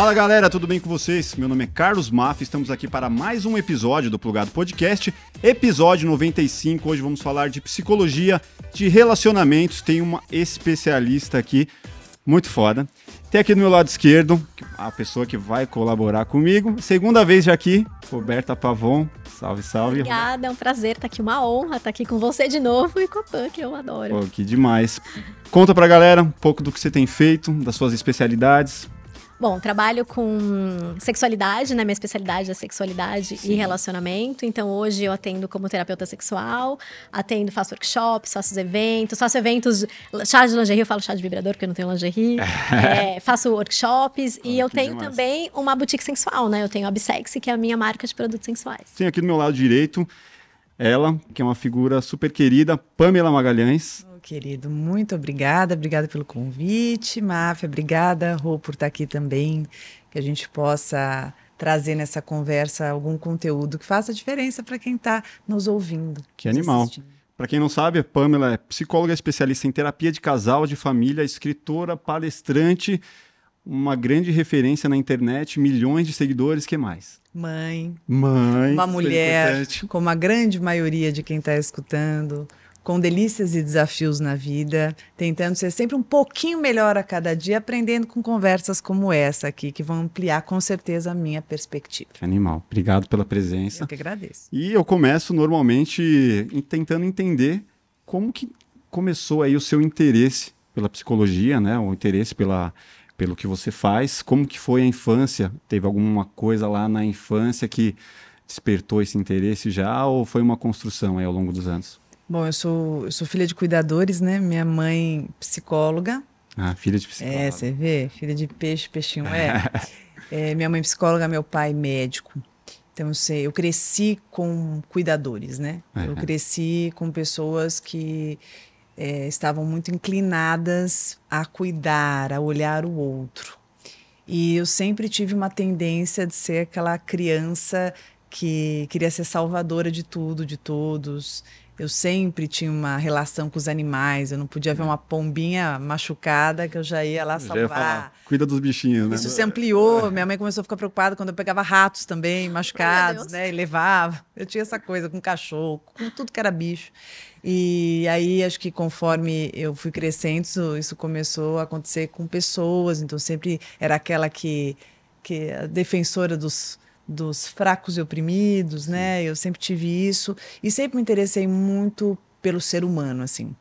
Fala galera, tudo bem com vocês? Meu nome é Carlos Maff, estamos aqui para mais um episódio do Plugado Podcast, episódio 95. Hoje vamos falar de psicologia de relacionamentos. Tem uma especialista aqui, muito foda. Tem aqui do meu lado esquerdo a pessoa que vai colaborar comigo. Segunda vez já aqui, Roberta Pavon. Salve, salve. Obrigada, é um prazer estar aqui, uma honra estar aqui com você de novo e com a Pan, que eu adoro. Pô, que demais. Conta pra galera um pouco do que você tem feito, das suas especialidades. Bom, trabalho com sexualidade, né? Minha especialidade é sexualidade Sim. e relacionamento. Então, hoje eu atendo como terapeuta sexual, atendo, faço workshops, faço eventos, faço eventos, chá de lingerie, eu falo chá de vibrador porque eu não tenho lingerie. é, faço workshops oh, e eu tenho demais. também uma boutique sensual, né? Eu tenho a Bisexy, que é a minha marca de produtos sensuais. Sim, aqui do meu lado direito, ela, que é uma figura super querida, Pamela Magalhães querido. Muito obrigada, obrigada pelo convite, Máfia, obrigada, Rô, por estar aqui também, que a gente possa trazer nessa conversa algum conteúdo que faça diferença para quem está nos ouvindo. Que animal. Para quem não sabe, a Pamela é psicóloga especialista em terapia de casal, de família, escritora, palestrante, uma grande referência na internet, milhões de seguidores, que mais? Mãe. Mãe. Uma mulher, como a grande maioria de quem está escutando com delícias e desafios na vida, tentando ser sempre um pouquinho melhor a cada dia, aprendendo com conversas como essa aqui, que vão ampliar com certeza a minha perspectiva. Animal. Obrigado pela presença. Eu que agradeço. E eu começo normalmente tentando entender como que começou aí o seu interesse pela psicologia, né? O interesse pela pelo que você faz, como que foi a infância? Teve alguma coisa lá na infância que despertou esse interesse já ou foi uma construção aí ao longo dos anos? Bom, eu sou, eu sou filha de cuidadores, né? Minha mãe, psicóloga. Ah, filha de psicóloga. É, você vê? Filha de peixe, peixinho é. é. Minha mãe psicóloga, meu pai médico. Então, eu, sei, eu cresci com cuidadores, né? Uhum. Eu cresci com pessoas que é, estavam muito inclinadas a cuidar, a olhar o outro. E eu sempre tive uma tendência de ser aquela criança que queria ser salvadora de tudo, de todos. Eu sempre tinha uma relação com os animais. Eu não podia ver uma pombinha machucada que eu já ia lá salvar. Ia falar, Cuida dos bichinhos, né? Isso se ampliou. Minha mãe começou a ficar preocupada quando eu pegava ratos também, machucados, né? E levava. Eu tinha essa coisa com cachorro, com tudo que era bicho. E aí, acho que conforme eu fui crescendo, isso, isso começou a acontecer com pessoas. Então, sempre era aquela que, que a defensora dos dos fracos e oprimidos, né? Eu sempre tive isso e sempre me interessei muito pelo ser humano, assim.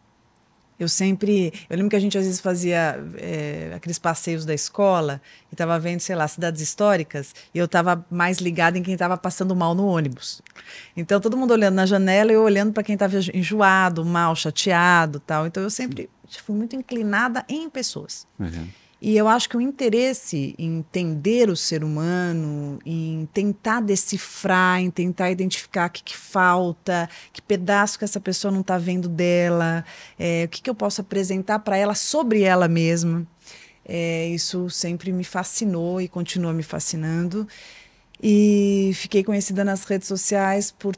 Eu sempre, eu lembro que a gente às vezes fazia é, aqueles passeios da escola e estava vendo, sei lá, cidades históricas e eu estava mais ligada em quem estava passando mal no ônibus. Então todo mundo olhando na janela e eu olhando para quem estava enjoado, mal, chateado, tal. Então eu sempre fui muito inclinada em pessoas. Uhum. E eu acho que o interesse em entender o ser humano, em tentar decifrar, em tentar identificar o que, que falta, que pedaço que essa pessoa não está vendo dela, é, o que, que eu posso apresentar para ela sobre ela mesma, é, isso sempre me fascinou e continua me fascinando. E fiquei conhecida nas redes sociais por,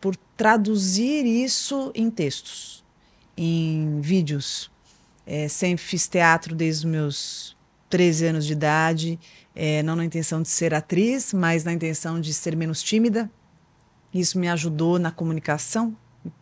por traduzir isso em textos, em vídeos é, sempre fiz teatro desde os meus 13 anos de idade, é, não na intenção de ser atriz, mas na intenção de ser menos tímida. Isso me ajudou na comunicação,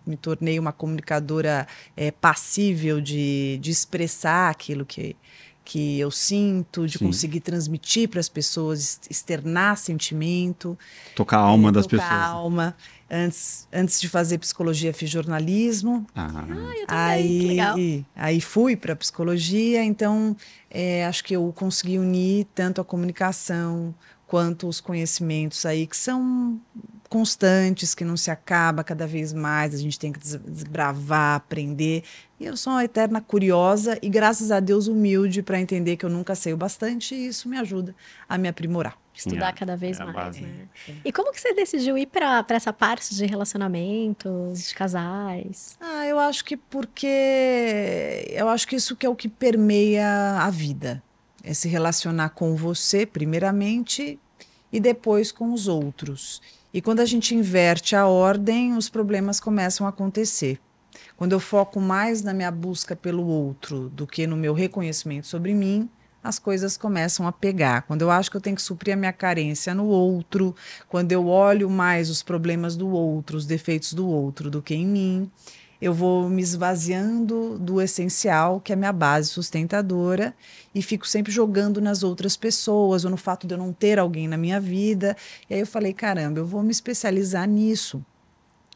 me tornei uma comunicadora é, passível de, de expressar aquilo que, que eu sinto, de Sim. conseguir transmitir para as pessoas, externar sentimento. Tocar a alma é, das tocar pessoas. a alma. Antes, antes de fazer psicologia, fiz jornalismo. Ah, ah eu também, aí, aí fui para psicologia, então é, acho que eu consegui unir tanto a comunicação quanto os conhecimentos aí que são constantes, que não se acaba cada vez mais, a gente tem que desbravar, aprender. E eu sou uma eterna curiosa e, graças a Deus, humilde para entender que eu nunca sei o bastante e isso me ajuda a me aprimorar. Estudar é, cada vez é mais, né? E como que você decidiu ir para essa parte de relacionamentos, de casais? Ah, eu acho que porque eu acho que isso que é o que permeia a vida. É se relacionar com você, primeiramente, e depois com os outros. E quando a gente inverte a ordem, os problemas começam a acontecer. Quando eu foco mais na minha busca pelo outro do que no meu reconhecimento sobre mim, as coisas começam a pegar. Quando eu acho que eu tenho que suprir a minha carência no outro, quando eu olho mais os problemas do outro, os defeitos do outro do que em mim, eu vou me esvaziando do essencial, que é a minha base sustentadora, e fico sempre jogando nas outras pessoas, ou no fato de eu não ter alguém na minha vida. E aí eu falei: caramba, eu vou me especializar nisso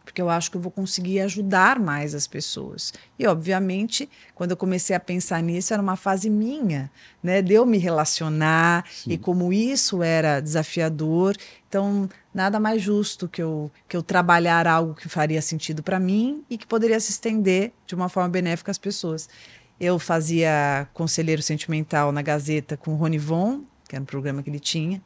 porque eu acho que eu vou conseguir ajudar mais as pessoas. E, obviamente, quando eu comecei a pensar nisso, era uma fase minha, né, de eu me relacionar Sim. e como isso era desafiador. Então, nada mais justo que eu, que eu trabalhar algo que faria sentido para mim e que poderia se estender de uma forma benéfica às pessoas. Eu fazia conselheiro sentimental na Gazeta com o Rony Von, que era um programa que ele tinha.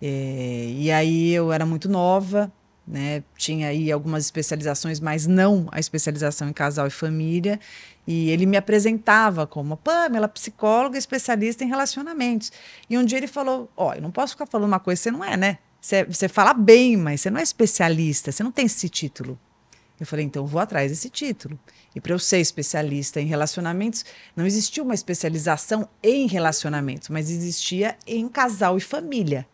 É, e aí eu era muito nova, né? Tinha aí algumas especializações, mas não a especialização em casal e família. E ele me apresentava como Pamela, psicóloga especialista em relacionamentos. E um dia ele falou: Ó, oh, eu não posso ficar falando uma coisa você não é, né? Você, você fala bem, mas você não é especialista, você não tem esse título. Eu falei: então vou atrás desse título. E para eu ser especialista em relacionamentos, não existia uma especialização em relacionamentos, mas existia em casal e família,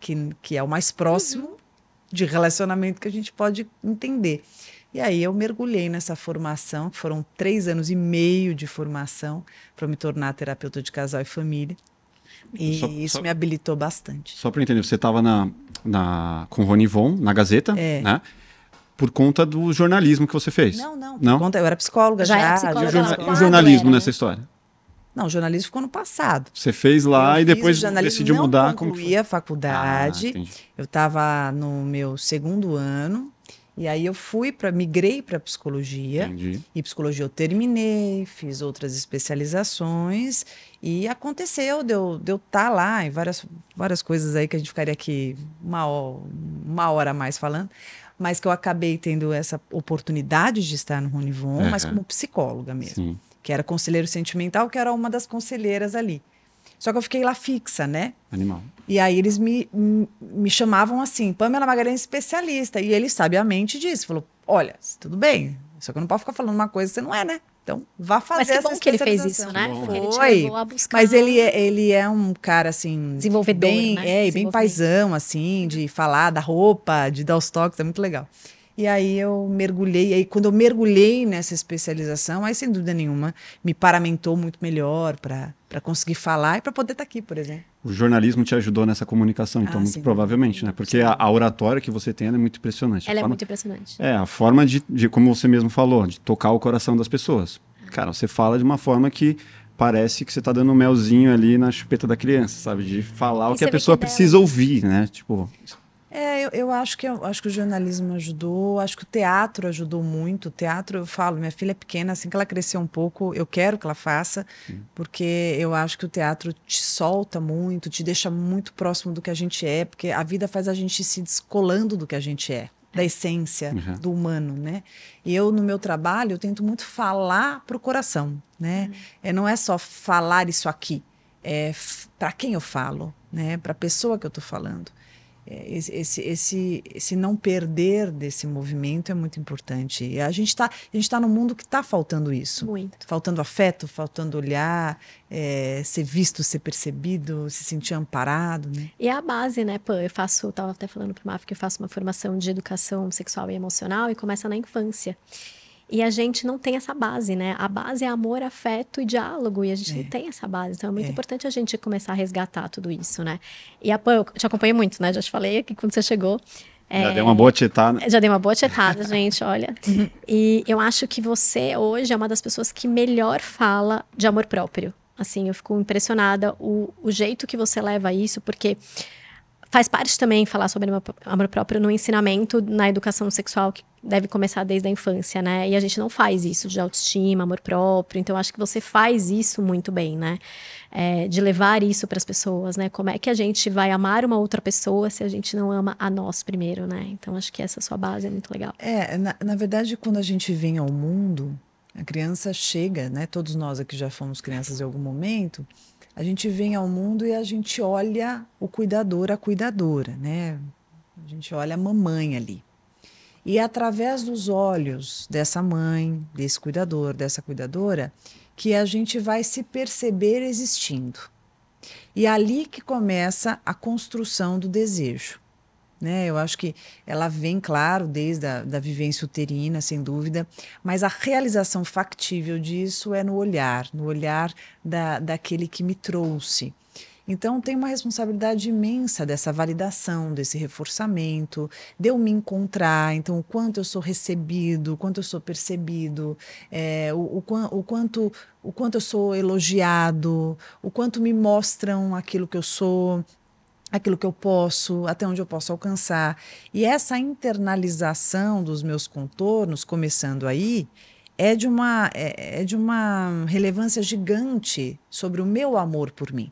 que, que é o mais próximo uhum de relacionamento que a gente pode entender. E aí eu mergulhei nessa formação, foram três anos e meio de formação para me tornar terapeuta de casal e família. E só, isso só, me habilitou bastante. Só para entender, você estava na, na, com o Rony Von, na Gazeta, é. né? Por conta do jornalismo que você fez. Não, não. não? Conta, eu era psicóloga já. já psicóloga, já, e o jornalismo nessa história? Não, jornalismo ficou no passado. Você fez lá eu e depois decidiu mudar? Eu concluí a faculdade. Ah, eu estava no meu segundo ano. E aí eu fui para migrei para psicologia. Entendi. E psicologia eu terminei, fiz outras especializações e aconteceu de eu estar de eu tá lá em várias, várias coisas aí que a gente ficaria aqui uma hora, uma hora a mais falando, mas que eu acabei tendo essa oportunidade de estar no Ronivon, uhum. mas como psicóloga mesmo. Sim que era conselheiro sentimental, que era uma das conselheiras ali. Só que eu fiquei lá fixa, né? Animal. E aí eles me, me chamavam assim, Pamela Magalhães especialista. E ele sabiamente disse, falou, olha, tudo bem, só que eu não posso ficar falando uma coisa que você não é, né? Então, vá fazer Mas que essa bom que ele fez isso, né? Foi. Ele Mas ele é, ele é um cara, assim... Desenvolvedor, bem, né? É, bem paisão, assim, de falar da roupa, de dar os toques, é muito legal. E aí eu mergulhei, e aí quando eu mergulhei nessa especialização, aí sem dúvida nenhuma me paramentou muito melhor para conseguir falar e para poder estar tá aqui, por exemplo. O jornalismo te ajudou nessa comunicação, então, ah, muito sim, provavelmente, sim, né? Porque a, a, oratória que você tem é muito impressionante. Ela é muito impressionante. É, a forma de, de, como você mesmo falou, de tocar o coração das pessoas. Cara, você fala de uma forma que parece que você está dando um melzinho ali na chupeta da criança, sabe? De falar e o que a pessoa que precisa ouvir, né? Tipo, é, eu, eu, acho que eu acho que o jornalismo ajudou, acho que o teatro ajudou muito. O teatro, eu falo, minha filha é pequena, assim que ela crescer um pouco, eu quero que ela faça, Sim. porque eu acho que o teatro te solta muito, te deixa muito próximo do que a gente é, porque a vida faz a gente se descolando do que a gente é da essência uhum. do humano, né? E eu no meu trabalho eu tento muito falar para o coração, né? Uhum. É, não é só falar isso aqui, é para quem eu falo, né? Para a pessoa que eu estou falando. É, esse, esse, esse não perder desse movimento é muito importante. E a gente está tá no mundo que está faltando isso. Muito. Faltando afeto, faltando olhar, é, ser visto, ser percebido, se sentir amparado. Né? E é a base, né, Pã? Eu faço, estava até falando para o Maf que eu faço uma formação de educação sexual e emocional e começa na infância. E a gente não tem essa base, né? A base é amor, afeto e diálogo, e a gente é. não tem essa base. Então é muito é. importante a gente começar a resgatar tudo isso, né? E a eu te acompanhei muito, né? Já te falei aqui quando você chegou. Já é, deu uma boa tietada. Já dei uma boa tietada, gente, olha. E eu acho que você hoje é uma das pessoas que melhor fala de amor próprio. Assim, eu fico impressionada o, o jeito que você leva isso, porque faz parte também falar sobre amor próprio no ensinamento, na educação sexual, que deve começar desde a infância, né? E a gente não faz isso de autoestima, amor próprio. Então, acho que você faz isso muito bem, né? É, de levar isso para as pessoas, né? Como é que a gente vai amar uma outra pessoa se a gente não ama a nós primeiro, né? Então, acho que essa sua base é muito legal. É, na, na verdade, quando a gente vem ao mundo, a criança chega, né? Todos nós aqui já fomos crianças em algum momento a gente vem ao mundo e a gente olha o cuidador, a cuidadora, né? A gente olha a mamãe ali. E é através dos olhos dessa mãe, desse cuidador, dessa cuidadora, que a gente vai se perceber existindo. E é ali que começa a construção do desejo. Né? Eu acho que ela vem, claro, desde a da vivência uterina, sem dúvida, mas a realização factível disso é no olhar, no olhar da, daquele que me trouxe. Então, tem uma responsabilidade imensa dessa validação, desse reforçamento, de eu me encontrar. Então, o quanto eu sou recebido, o quanto eu sou percebido, é, o, o, o, quanto, o quanto eu sou elogiado, o quanto me mostram aquilo que eu sou, aquilo que eu posso, até onde eu posso alcançar. E essa internalização dos meus contornos, começando aí, é de uma, é, é de uma relevância gigante sobre o meu amor por mim.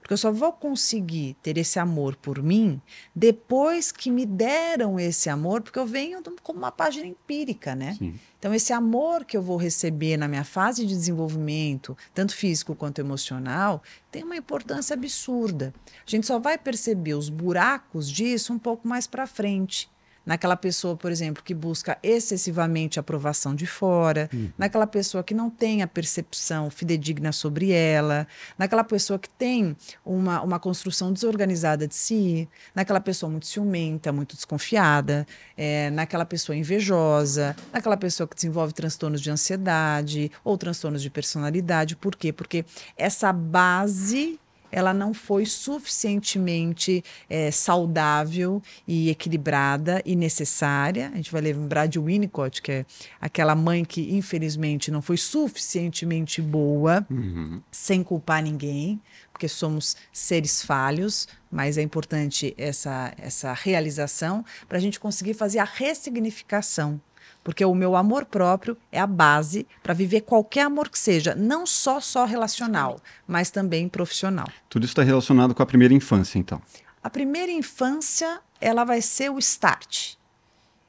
Porque eu só vou conseguir ter esse amor por mim depois que me deram esse amor, porque eu venho como uma página empírica, né? Sim. Então, esse amor que eu vou receber na minha fase de desenvolvimento, tanto físico quanto emocional, tem uma importância absurda. A gente só vai perceber os buracos disso um pouco mais para frente naquela pessoa, por exemplo, que busca excessivamente aprovação de fora, uhum. naquela pessoa que não tem a percepção fidedigna sobre ela, naquela pessoa que tem uma, uma construção desorganizada de si, naquela pessoa muito ciumenta, muito desconfiada, é, naquela pessoa invejosa, naquela pessoa que desenvolve transtornos de ansiedade ou transtornos de personalidade. Por quê? Porque essa base ela não foi suficientemente é, saudável e equilibrada e necessária. A gente vai lembrar de Winnicott, que é aquela mãe que infelizmente não foi suficientemente boa, uhum. sem culpar ninguém, porque somos seres falhos, mas é importante essa, essa realização para a gente conseguir fazer a ressignificação porque o meu amor próprio é a base para viver qualquer amor que seja, não só só relacional, mas também profissional. Tudo isso está relacionado com a primeira infância, então. A primeira infância, ela vai ser o start.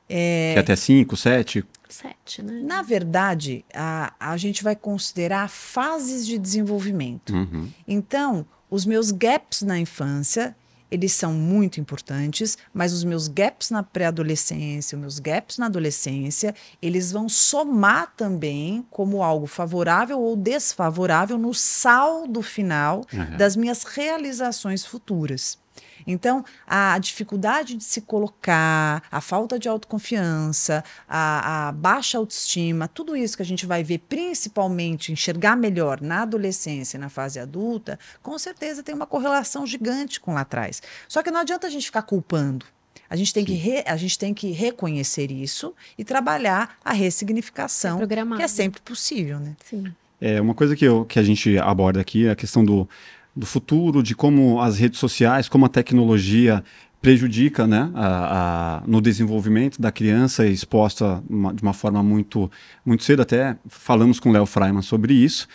É, que é até 5, 7? 7, né? Na verdade, a, a gente vai considerar fases de desenvolvimento. Uhum. Então, os meus gaps na infância, eles são muito importantes, mas os meus gaps na pré-adolescência, os meus gaps na adolescência, eles vão somar também como algo favorável ou desfavorável no saldo final uhum. das minhas realizações futuras. Então, a dificuldade de se colocar, a falta de autoconfiança, a, a, baixa autoestima, tudo isso que a gente vai ver, principalmente enxergar melhor na adolescência e na fase adulta, com certeza tem uma correlação gigante com lá atrás. Só que não adianta a gente ficar culpando. A gente tem, que re, a gente tem que reconhecer isso e trabalhar a ressignificação, é que é sempre possível, né? Sim. É uma coisa que, eu, que a gente aborda aqui, a questão do do futuro, de como as redes sociais, como a tecnologia prejudica né, a, a, no desenvolvimento da criança exposta uma, de uma forma muito, muito cedo. Até falamos com o Léo Freiman sobre isso.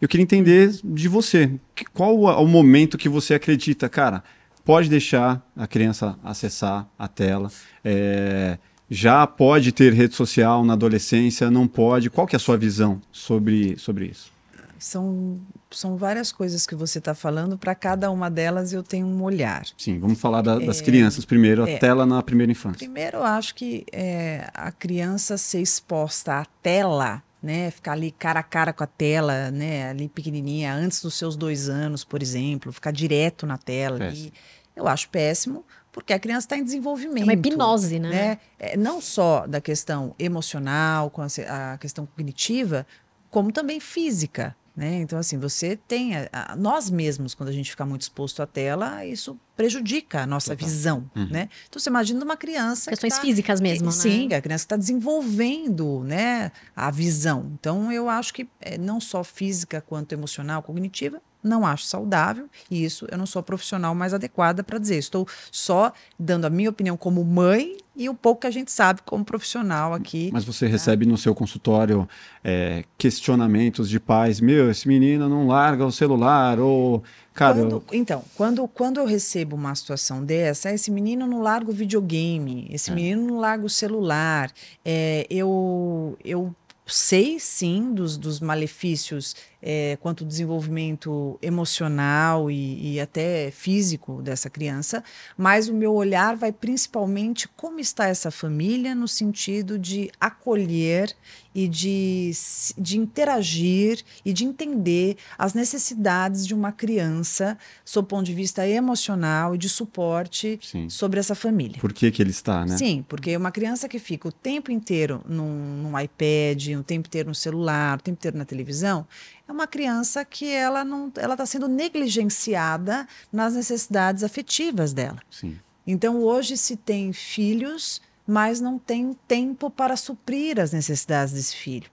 Eu queria entender de você, qual o momento que você acredita, cara, pode deixar a criança acessar a tela, é, já pode ter rede social na adolescência, não pode? Qual que é a sua visão sobre, sobre isso? São são várias coisas que você está falando, para cada uma delas eu tenho um olhar. Sim, vamos falar da, das é, crianças primeiro, é, a tela na primeira infância. Primeiro, eu acho que é, a criança ser exposta à tela, né, ficar ali cara a cara com a tela, né, ali pequenininha, antes dos seus dois anos, por exemplo, ficar direto na tela, ali, eu acho péssimo, porque a criança está em desenvolvimento. É uma hipnose, né? né? É, não só da questão emocional, com a, a questão cognitiva, como também física. Né? Então, assim, você tem. A, a, nós mesmos, quando a gente fica muito exposto à tela, isso prejudica a nossa Total. visão. Uhum. Né? Então, você imagina uma criança. Questões tá, físicas mesmo, que, né? Sim, a criança está desenvolvendo né, a visão. Então, eu acho que é, não só física quanto emocional, cognitiva, não acho saudável e isso eu não sou a profissional mais adequada para dizer. Estou só dando a minha opinião como mãe e o pouco que a gente sabe como profissional aqui. Mas você recebe no seu consultório é, questionamentos de pais: meu, esse menino não larga o celular ou. Cara, quando, então, quando, quando eu recebo uma situação dessa, esse menino não larga o videogame, esse é. menino não larga o celular, é, eu, eu sei sim dos, dos malefícios é, quanto ao desenvolvimento emocional e, e, até físico dessa criança, mas o meu olhar vai principalmente como está essa família no sentido de acolher e de, de interagir e de entender as necessidades de uma criança sob o ponto de vista emocional e de suporte Sim. sobre essa família. Por que, que ele está, né? Sim, porque uma criança que fica o tempo inteiro num, num iPad, o tempo inteiro no celular, o tempo inteiro na televisão, é uma criança que ela não ela está sendo negligenciada nas necessidades afetivas dela. Sim. Então hoje se tem filhos mas não tem tempo para suprir as necessidades desse filho.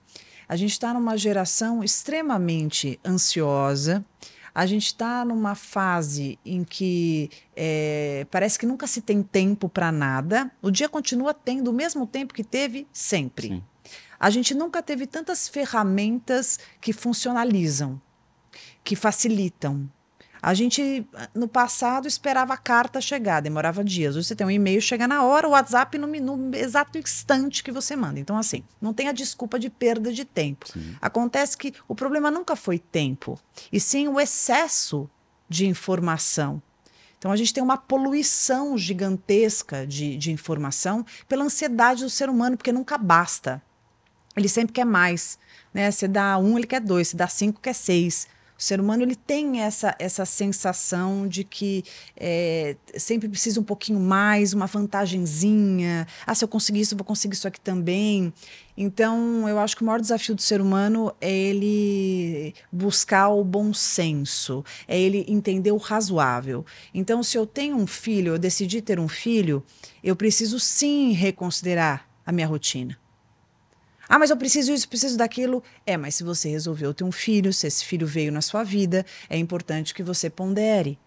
A gente está numa geração extremamente ansiosa. A gente está numa fase em que é, parece que nunca se tem tempo para nada. O dia continua tendo o mesmo tempo que teve sempre. Sim. A gente nunca teve tantas ferramentas que funcionalizam, que facilitam, a gente, no passado, esperava a carta chegar, demorava dias. Hoje você tem um e-mail, chega na hora, o WhatsApp no, no exato instante que você manda. Então, assim, não tem a desculpa de perda de tempo. Sim. Acontece que o problema nunca foi tempo, e sim o excesso de informação. Então, a gente tem uma poluição gigantesca de, de informação pela ansiedade do ser humano, porque nunca basta. Ele sempre quer mais. Né? Você dá um, ele quer dois. Se dá cinco, quer seis. O ser humano ele tem essa, essa sensação de que é, sempre precisa um pouquinho mais, uma vantagenzinha. Ah, se eu conseguir isso, eu vou conseguir isso aqui também. Então, eu acho que o maior desafio do ser humano é ele buscar o bom senso, é ele entender o razoável. Então, se eu tenho um filho, eu decidi ter um filho, eu preciso sim reconsiderar a minha rotina. Ah, mas eu preciso isso, preciso daquilo. É, mas se você resolveu ter um filho, se esse filho veio na sua vida, é importante que você pondere.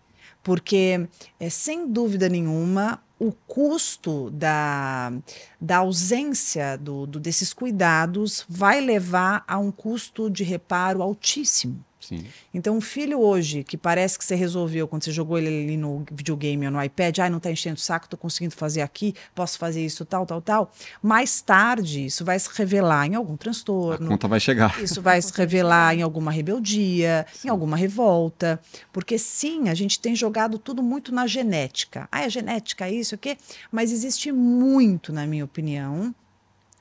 Porque, é, sem dúvida nenhuma, o custo da, da ausência do, do, desses cuidados vai levar a um custo de reparo altíssimo. Sim. Então, um filho hoje, que parece que você resolveu quando você jogou ele ali no videogame ou no iPad, ah, não está enchendo o saco, estou conseguindo fazer aqui, posso fazer isso, tal, tal, tal. Mais tarde, isso vai se revelar em algum transtorno. A conta vai chegar. Isso vai se revelar em alguma rebeldia, sim. em alguma revolta. Porque, sim, a gente tem jogado tudo muito na genética. Ah, é genética, isso, o quê? Mas existe muito, na minha opinião,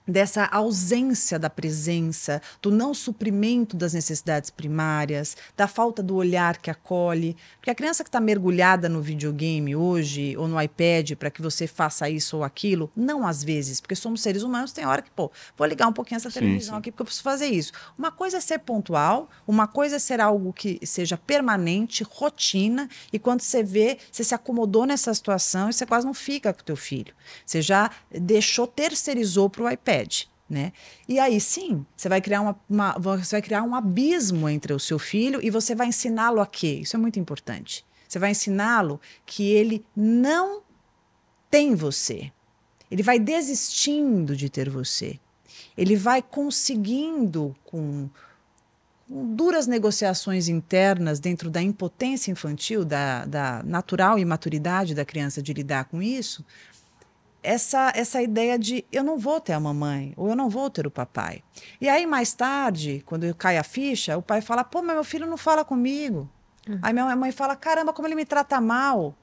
dessa ausência da presença, do não suprimento das necessidades primárias, da falta do olhar que acolhe. Porque a criança que está mergulhada no videogame hoje, ou no iPad, para que você faça isso ou aquilo, não às vezes, porque somos seres humanos, tem hora que, pô, vou ligar um pouquinho essa televisão sim, sim. aqui porque eu preciso fazer isso. Uma coisa é ser pontual, uma coisa é ser algo que seja permanente, rotina, e quando você vê, você se acomodou nessa situação e você quase não fica com o teu filho. Você já deixou, terceirizou para o iPad Né? E aí sim, você vai criar uma, uma, você vai criar um abismo entre o seu filho e você vai ensiná-lo a quê? Isso é muito importante. Você vai ensiná-lo que ele não tem você. Ele vai desistindo de ter você. Ele vai conseguindo com, com duras negociações internas dentro da impotência infantil, da, da natural imaturidade da criança de lidar com isso, essa, essa ideia de eu não vou ter a mamãe, ou eu não vou ter o papai. E aí, mais tarde, quando cai a ficha, o pai fala: pô, mas meu filho não fala comigo. Uhum. Aí minha mãe fala: caramba, como ele me trata mal.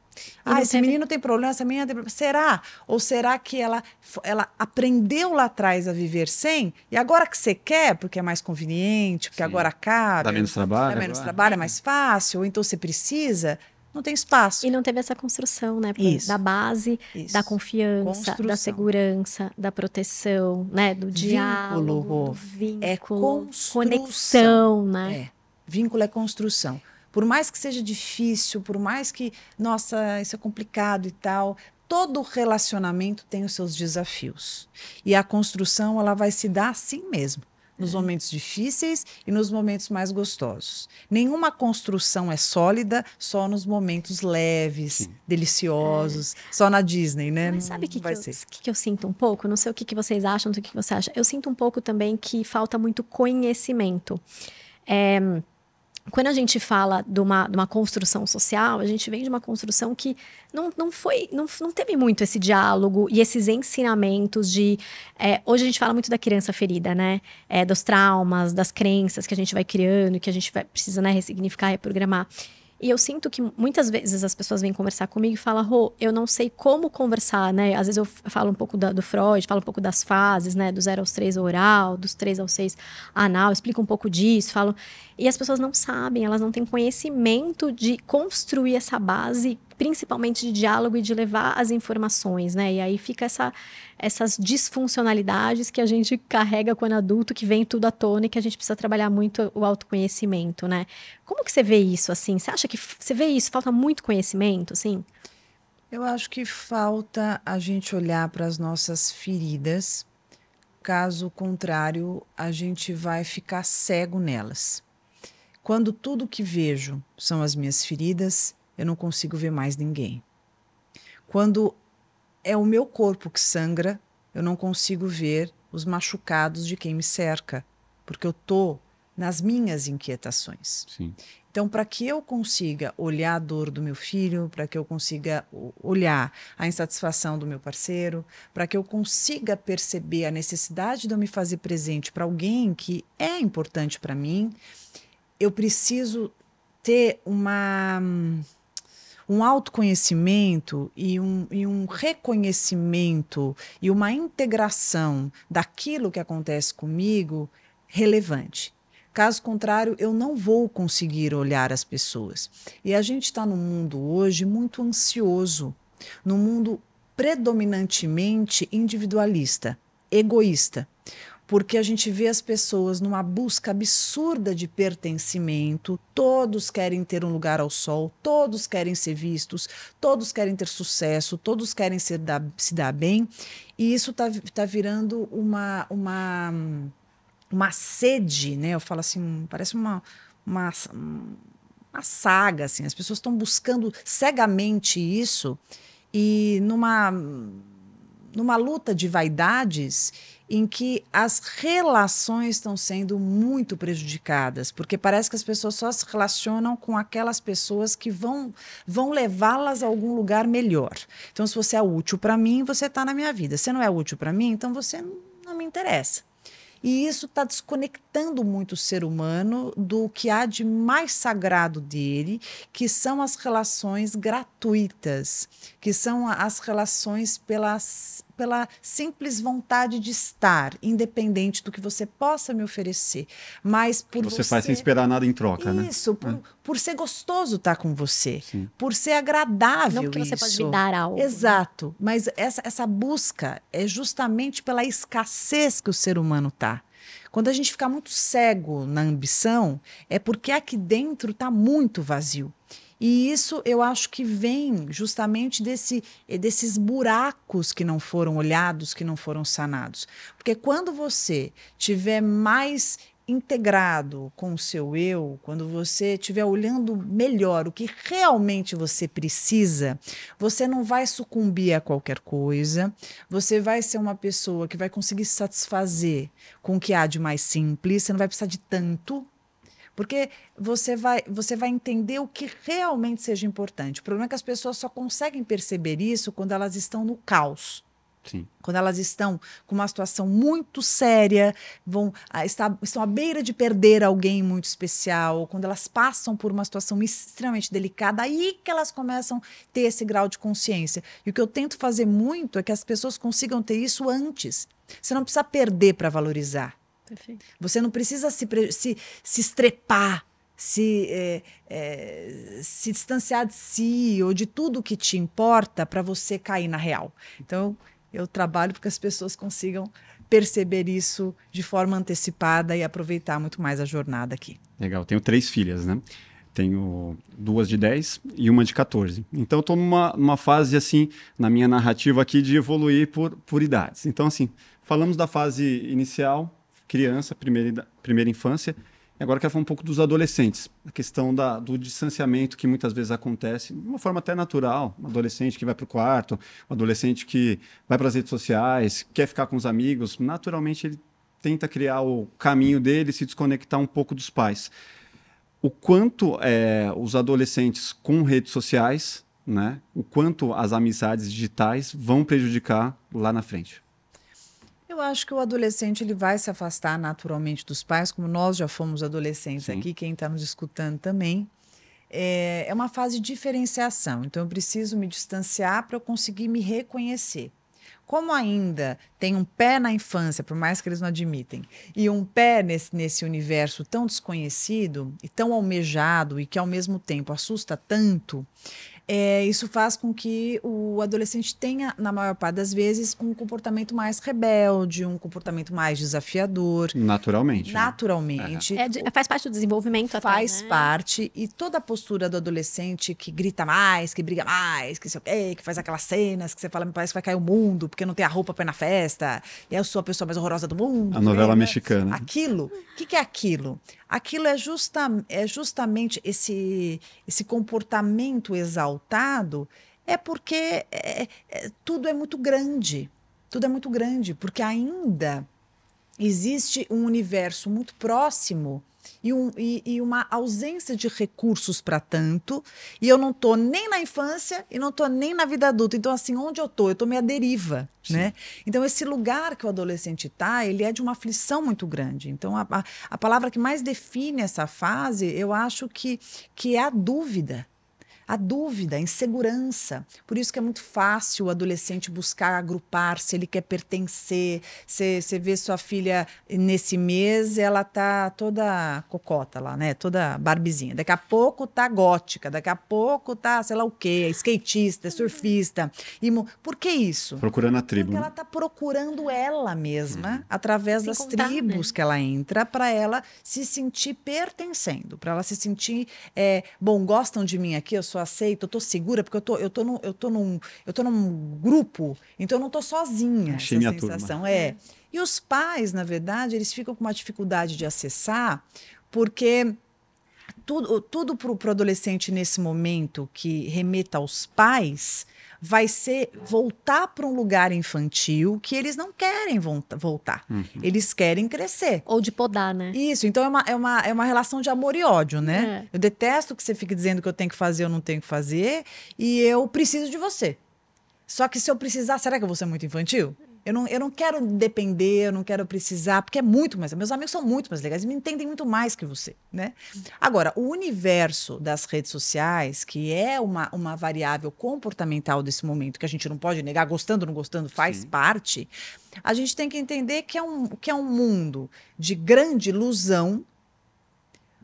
ah, esse teve... menino tem problema, essa menina tem problema. Será? Ou será que ela, ela aprendeu lá atrás a viver sem? E agora que você quer, porque é mais conveniente, porque Sim. agora cabe. Dá menos trabalho. Dá menos agora. trabalho, é mais fácil, ou então você precisa não tem espaço. E não teve essa construção, né? Isso. Da base, Isso. da confiança, construção. da segurança, da proteção, né? Do diálogo, vínculo, do vínculo, é conexão, né? É. Vínculo é construção. Por mais que seja difícil, por mais que, nossa, isso é complicado e tal, todo relacionamento tem os seus desafios. E a construção, ela vai se dar assim mesmo nos momentos difíceis e nos momentos mais gostosos. Nenhuma construção é sólida só nos momentos leves, Sim. deliciosos, é. só na Disney, né? Mas sabe o que, que, que, que, eu sinto um pouco? Não sei o que, que vocês acham, não sei o que você acha. Eu sinto um pouco também que falta muito conhecimento. É, quando a gente fala de uma, de uma construção social, a gente vem de uma construção que não, não foi, não, não teve muito esse diálogo e esses ensinamentos de. É, hoje a gente fala muito da criança ferida, né? É, dos traumas, das crenças que a gente vai criando, que a gente vai, precisa né, ressignificar, reprogramar. E eu sinto que muitas vezes as pessoas vêm conversar comigo e falam, Rô, eu não sei como conversar, né? Às vezes eu falo um pouco da, do Freud, falo um pouco das fases, né? Do zero aos três oral, dos três aos seis anal, explico um pouco disso, falo. E as pessoas não sabem, elas não têm conhecimento de construir essa base principalmente de diálogo e de levar as informações, né? E aí fica essa, essas disfuncionalidades que a gente carrega quando adulto, que vem tudo à tona e que a gente precisa trabalhar muito o autoconhecimento, né? Como que você vê isso, assim? Você acha que você vê isso? Falta muito conhecimento, assim? Eu acho que falta a gente olhar para as nossas feridas. Caso contrário, a gente vai ficar cego nelas. Quando tudo que vejo são as minhas feridas, eu não consigo ver mais ninguém. Quando é o meu corpo que sangra, eu não consigo ver os machucados de quem me cerca, porque eu tô nas minhas inquietações. Sim. Então, para que eu consiga olhar a dor do meu filho, para que eu consiga olhar a insatisfação do meu parceiro, para que eu consiga perceber a necessidade de eu me fazer presente para alguém que é importante para mim, eu preciso ter uma um autoconhecimento e um, e um reconhecimento e uma integração daquilo que acontece comigo relevante. Caso contrário, eu não vou conseguir olhar as pessoas. E a gente está num mundo hoje muito ansioso, num mundo predominantemente individualista, egoísta porque a gente vê as pessoas numa busca absurda de pertencimento, todos querem ter um lugar ao sol, todos querem ser vistos, todos querem ter sucesso, todos querem ser da, se dar bem, e isso está tá virando uma, uma, uma sede, né? Eu falo assim, parece uma, uma, uma saga, assim, as pessoas estão buscando cegamente isso e numa numa luta de vaidades em que as relações estão sendo muito prejudicadas, porque parece que as pessoas só se relacionam com aquelas pessoas que vão, vão levá-las a algum lugar melhor. Então, se você é útil para mim, você está na minha vida. Se não é útil para mim, então você não me interessa. E isso está desconectando muito o ser humano do que há de mais sagrado dele, que são as relações gratuitas, que são as relações pelas, pela simples vontade de estar, independente do que você possa me oferecer. Mas por você, você... faz sem esperar nada em troca, isso, né? Isso, por, é. por ser gostoso estar com você, Sim. por ser agradável. Não porque isso. você pode me dar algo. Exato. Mas essa, essa busca é justamente pela escassez que o ser humano está. Quando a gente fica muito cego na ambição, é porque aqui dentro está muito vazio. E isso eu acho que vem justamente desse, desses buracos que não foram olhados, que não foram sanados. Porque quando você tiver mais integrado com o seu eu, quando você estiver olhando melhor o que realmente você precisa, você não vai sucumbir a qualquer coisa, você vai ser uma pessoa que vai conseguir se satisfazer com o que há de mais simples, você não vai precisar de tanto, porque você vai, você vai entender o que realmente seja importante. O problema é que as pessoas só conseguem perceber isso quando elas estão no caos. Sim. Quando elas estão com uma situação muito séria, vão está, estão à beira de perder alguém muito especial, quando elas passam por uma situação extremamente delicada, aí que elas começam a ter esse grau de consciência. E o que eu tento fazer muito é que as pessoas consigam ter isso antes. Você não precisa perder para valorizar. Perfeito. Você não precisa se, se, se estrepar se, é, é, se distanciar de si ou de tudo que te importa para você cair na real. Então, eu trabalho para que as pessoas consigam perceber isso de forma antecipada e aproveitar muito mais a jornada aqui. Legal. Tenho três filhas, né? Tenho duas de 10 e uma de 14. Então, estou numa, numa fase, assim, na minha narrativa aqui, de evoluir por, por idades. Então, assim, falamos da fase inicial, criança, primeira, primeira infância, Agora eu quero falar um pouco dos adolescentes, a questão da, do distanciamento que muitas vezes acontece de uma forma até natural. Um adolescente que vai para o quarto, um adolescente que vai para as redes sociais, quer ficar com os amigos, naturalmente ele tenta criar o caminho dele, se desconectar um pouco dos pais. O quanto é, os adolescentes com redes sociais, né, o quanto as amizades digitais vão prejudicar lá na frente. Eu acho que o adolescente ele vai se afastar naturalmente dos pais, como nós já fomos adolescentes Sim. aqui, quem está nos escutando também. é, é uma fase de diferenciação. Então, eu preciso me distanciar para eu conseguir me reconhecer. Como ainda tem um pé na infância, por mais que eles não admitem, e um pé nesse, nesse universo tão desconhecido e tão almejado e que ao mesmo tempo assusta tanto, é, isso faz com que o adolescente tenha, na maior parte das vezes, um comportamento mais rebelde, um comportamento mais desafiador. Naturalmente. Né? Naturalmente. Né? É, faz parte do desenvolvimento Faz até, né? parte. E toda a postura do adolescente que grita mais, que briga mais, que que faz aquelas cenas que você fala, me parece que vai cair o mundo, porque não tem a roupa pra ir na festa, e eu sou a pessoa mais horrorosa do mundo. A novela né? mexicana. Aquilo. O que, que é aquilo? Aquilo é, justa, é justamente esse, esse comportamento exaltado, é porque é, é, tudo é muito grande. Tudo é muito grande, porque ainda existe um universo muito próximo e, um, e, e uma ausência de recursos para tanto, e eu não estou nem na infância e não estou nem na vida adulta. Então, assim, onde eu estou? Eu estou meio à deriva, né? Então, esse lugar que o adolescente está, ele é de uma aflição muito grande. Então, a, a, a palavra que mais define essa fase, eu acho que, que é a dúvida a dúvida, a insegurança. Por isso que é muito fácil o adolescente buscar agrupar, se ele quer pertencer. Você vê sua filha nesse mês, ela tá toda cocota lá, né? Toda barbizinha. Daqui a pouco tá gótica, daqui a pouco tá, sei lá o quê, skatista, surfista. Imo... Por que isso? Procurando a tribo. Porque né? ela tá procurando ela mesma, uhum. através das contar, tribos né? que ela entra, para ela se sentir pertencendo, para ela se sentir, é, bom, gostam de mim aqui, eu sou aceita, eu tô segura, porque eu tô, eu tô, num, eu tô, num, eu tô num grupo, então eu não tô sozinha. Achei essa sensação. Turma. É. E os pais, na verdade, eles ficam com uma dificuldade de acessar, porque tudo, tudo para o adolescente nesse momento que remeta aos pais vai ser voltar para um lugar infantil que eles não querem voltar. Uhum. Eles querem crescer. Ou de podar, né? Isso. Então é uma, é uma, é uma relação de amor e ódio, né? É. Eu detesto que você fique dizendo que eu tenho que fazer ou não tenho que fazer e eu preciso de você. Só que se eu precisar, será que eu vou ser muito infantil? Eu não, eu não quero depender, eu não quero precisar, porque é muito mais. Meus amigos são muito mais legais e me entendem muito mais que você, né? Agora, o universo das redes sociais, que é uma, uma variável comportamental desse momento, que a gente não pode negar, gostando ou não gostando, faz Sim. parte, a gente tem que entender que é, um, que é um mundo de grande ilusão,